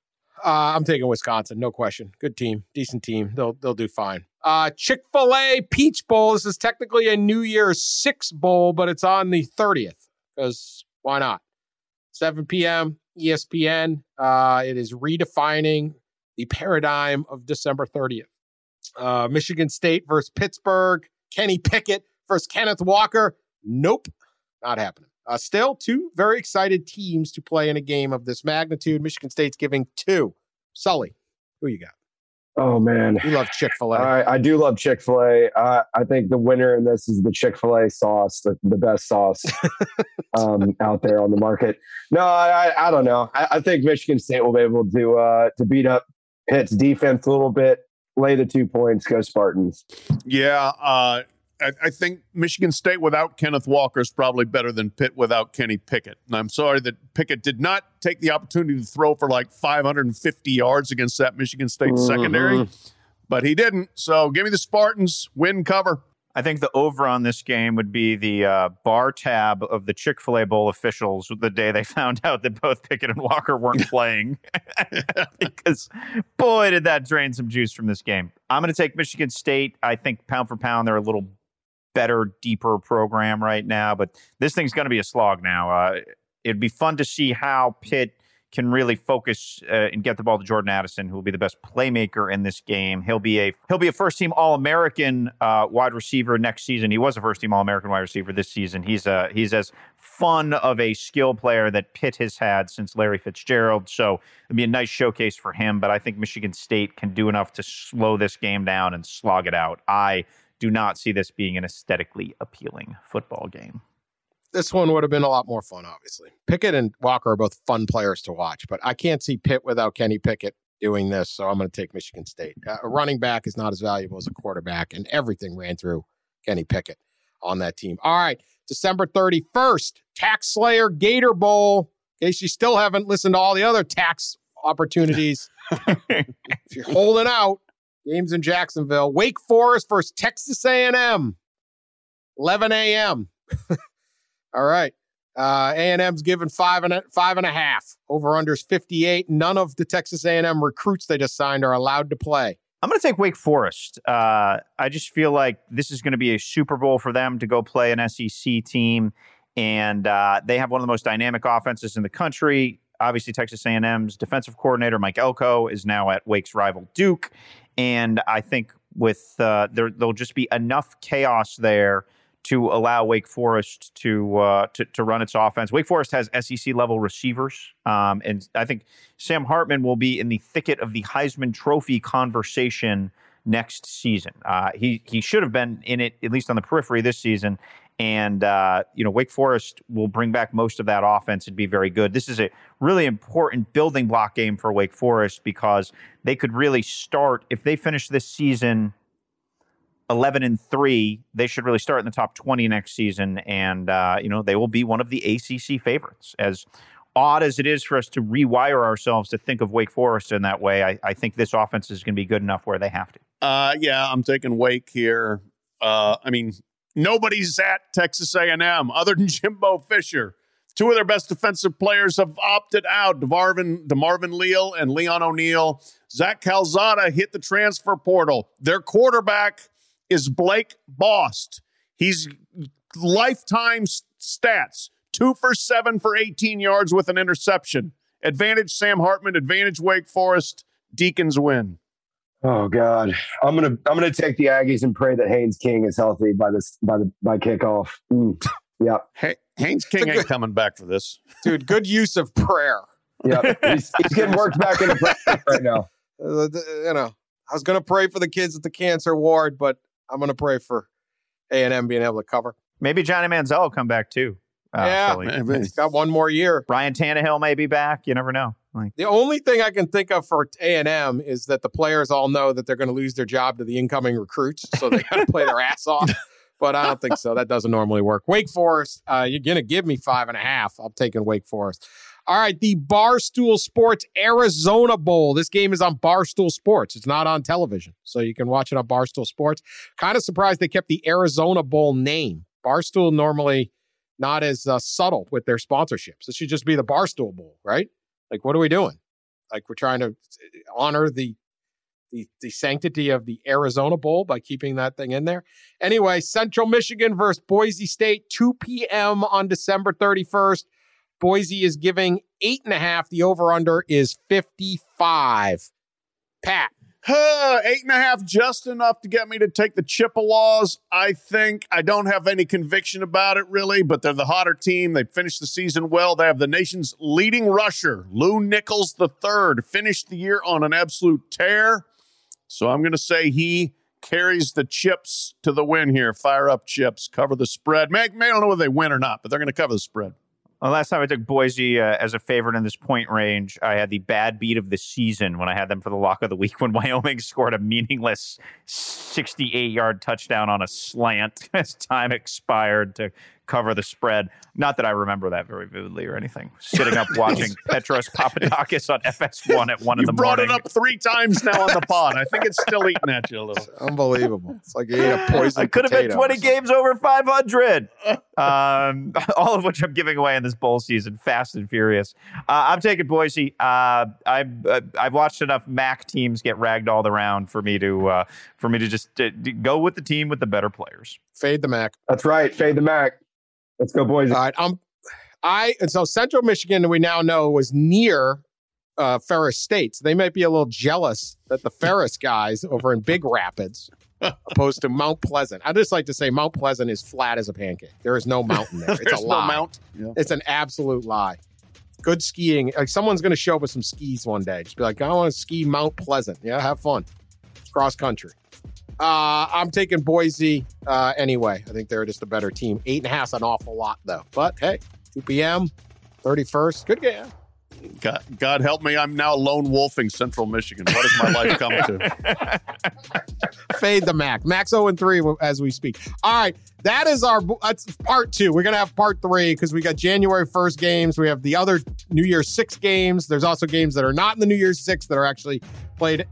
Speaker 1: Uh, I'm taking Wisconsin, no question. Good team, decent team. They'll they'll do fine. Uh, Chick Fil A Peach Bowl. This is technically a New Year's Six Bowl, but it's on the thirtieth because why not? 7 p.m. ESPN. Uh, it is redefining the paradigm of December 30th. Uh, Michigan State versus Pittsburgh. Kenny Pickett versus Kenneth Walker. Nope, not happening. Uh, still, two very excited teams to play in a game of this magnitude. Michigan State's giving two. Sully, who you got?
Speaker 5: Oh man,
Speaker 1: You love Chick Fil A.
Speaker 5: I, I do love Chick Fil A. Uh, I think the winner in this is the Chick Fil A sauce, the, the best sauce um, out there on the market. No, I, I, I don't know. I, I think Michigan State will be able to uh, to beat up Pitt's defense a little bit, lay the two points, go Spartans.
Speaker 4: Yeah, uh, I, I think Michigan State without Kenneth Walker is probably better than Pitt without Kenny Pickett. And I'm sorry that Pickett did not take the opportunity to throw for like 550 yards against that Michigan State
Speaker 5: Mhm.
Speaker 4: secondary. but he didn't. So give me the Spartans, win cover.
Speaker 3: I think the over on this game would be the uh, bar tab of the Chick fil A Bowl officials the day they found out that both Pickett and Walker weren't playing. because, boy, did that drain some juice from this game. I'm going to take Michigan State. I think pound for pound, they're a little better, deeper program right now, but this thing's going to be a slog now. Uh, it'd be fun to see how Pitt can really focus uh, and get the ball to Jordan Addison, who will be the best playmaker in this game. He'll be a he'll be a first team All American uh, wide receiver next season. He was a first team All American wide receiver this season. He's a he's as fun of a skill player that Pitt has had since Larry Fitzgerald. So it'd be a nice showcase for him. But I think Michigan State can do enough to slow this game down and slog it out. I do not see this being an aesthetically appealing football game
Speaker 1: this one would have been a lot more fun, obviously. Pickett and Walker are both fun players to watch, but I can't see Pitt without Kenny Pickett doing this, so I'm going to take Michigan State. Uh, a running back is not as valuable as a quarterback, and everything ran through Kenny Pickett on that team. All right, December 31st, Tax Slayer Gator Bowl. In case you still haven't listened to all the other tax opportunities, if you're holding out, games in Jacksonville. Wake Forest versus Texas A&M, 11 a.m. All right. Uh, A&M's given five and a, five and a half. Over unders 58. None of the Texas A&M recruits they just signed are allowed to play.
Speaker 3: I'm going to take Wake Forest. Uh, I just feel like this is going to be a Super Bowl for them to go play an SEC team, and uh, they have one of the most dynamic offenses in the country. Obviously, Texas A&M's defensive coordinator Mike Elko is now at Wake's rival Duke, and I think with uh, there, there'll just be enough chaos there to allow Wake Forest to, uh, to to run its offense. Wake Forest has SEC level receivers, um, and I think Sam Hartman will be in the thicket of the Heisman Trophy conversation next season. Uh, he he should have been in it at least on the periphery this season. And uh, you know, Wake Forest will bring back most of that offense. And be very good. This is a really important building block game for Wake Forest because they could really start if they finish this season 11 and 3 they should really start in the top 20 next season. And uh, you know they will be one of the acc favorites. As odd as it is for us to rewire ourselves to think of wake forest in that way i, I think this offense is going to be good enough where they have to.
Speaker 4: Uh, yeah i'm taking wake here. Uh, i mean nobody's at texas a&m other than jimbo fisher two of their best defensive players have opted out DeMarvin, DeMarvin Leal and Leon O'Neal. Zach Calzada hit the transfer portal. Their quarterback is Blake Bost. He's lifetime stats two for seven for 18 yards with an interception. Advantage Sam Hartman, advantage Wake Forest. Deacons win.
Speaker 5: Oh God, I'm gonna I'm gonna take the Aggies and pray that Haynes King is healthy by this by the by kickoff. Mm. Yeah,
Speaker 4: hey, Haynes King ain't coming back for this,
Speaker 1: dude. Good use of prayer.
Speaker 5: Yeah, he's, he's getting worked back into practice right now.
Speaker 1: Uh, you know, I was gonna pray for the kids at the cancer ward, but I'm going to pray for A and M being able to cover.
Speaker 3: Maybe Johnny Manziel will come back too.
Speaker 1: Uh, yeah, so he, has got one more year.
Speaker 3: Ryan Tannehill may be back. You never know.
Speaker 1: Like, the only thing I can think of for A and M is that the players all know that they're going to lose their job to the incoming recruits, so they got to play their ass off. But I don't think so. That doesn't normally work. Wake Forest, uh, you're going to give me five and a half. I'm taking Wake Forest. All right, the Barstool Sports Arizona Bowl. This game is on Barstool Sports. It's not on television, so you can watch it on Barstool Sports. Kind of surprised they kept the Arizona Bowl name. Barstool normally not as uh, subtle with their sponsorships. It should just be the Barstool Bowl, right? Like, what are we doing? Like, we're trying to honor the the, the sanctity of the Arizona Bowl by keeping that thing in there. Anyway, Central Michigan versus Boise State, 2 p.m. on December 31st. Boise is giving eight and a half. The over under is 55. Pat.
Speaker 4: Uh, eight and a half, just enough to get me to take the Chippewas. I think I don't have any conviction about it really, but they're the hotter team. They finished the season well. They have the nation's leading rusher, Lew Nichols III, finished the year on an absolute tear. So I'm going to say he carries the chips to the win here. Fire up chips, cover the spread. May I don't know whether they win or not, but they're going to cover the spread.
Speaker 3: Well, last time I took Boise uh, as a favorite in this point range, I had the bad beat of the season when I had them for the lock of the week when Wyoming scored a meaningless 68 yard touchdown on a slant as time expired to cover the spread. Not that I remember that very vividly or anything. Sitting up watching Petros Papadakis on FS1 at one
Speaker 4: You
Speaker 3: in the
Speaker 4: brought
Speaker 3: morning.
Speaker 4: it up three times now on the pod. I think it's still eating at you a little.
Speaker 1: Unbelievable. It's like you ate a poison.
Speaker 3: I could have been 20 games over 500, um, all of which I'm giving away in this bowl season. Fast and furious. Uh, I'm taking Boise. Uh, I've uh, I've watched enough MAC teams get ragdolled around for me to uh, for me to just uh, d- go with the team with the better players.
Speaker 1: Fade the Mac.
Speaker 5: That's right. Fade the Mac. Let's go, boys.
Speaker 1: All right. Um, I and so Central Michigan, we now know was near uh, Ferris State. So they might be a little jealous that the Ferris guys over in Big Rapids, opposed to Mount Pleasant. I just like to say Mount Pleasant is flat as a pancake. There is no mountain there. It's a
Speaker 4: no
Speaker 1: lie.
Speaker 4: mount. Yeah.
Speaker 1: It's an absolute lie. Good skiing. Like someone's going to show up with some skis one day. Just be like, I want to ski Mount Pleasant. Yeah, have fun. It's cross country. Uh, I'm taking Boise uh, anyway. I think they're just a better team. Eight and a half's an awful lot though. But hey, 2 p.m., 31st, good game.
Speaker 4: God, God help me. I'm now lone wolfing Central Michigan. What has my life come to?
Speaker 1: Fade the MAC. MAC's 0 and 3 as we speak. All right. That is our that's part two. We're gonna have part three because we got January 1st games. We have the other New Year's six games. There's also games that are not in the New Year's six that are actually played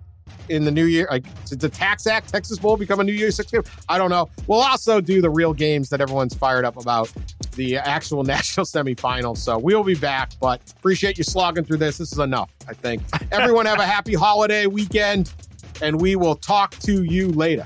Speaker 1: in the New Year. Like did the TaxAct Texas Bowl become a New Year's six game? I don't know. We'll also do the real games that everyone's fired up about the actual national semifinals. So we'll be back, but appreciate you slogging through this. This is enough, I think. Everyone have a happy holiday weekend, and we will talk to you later.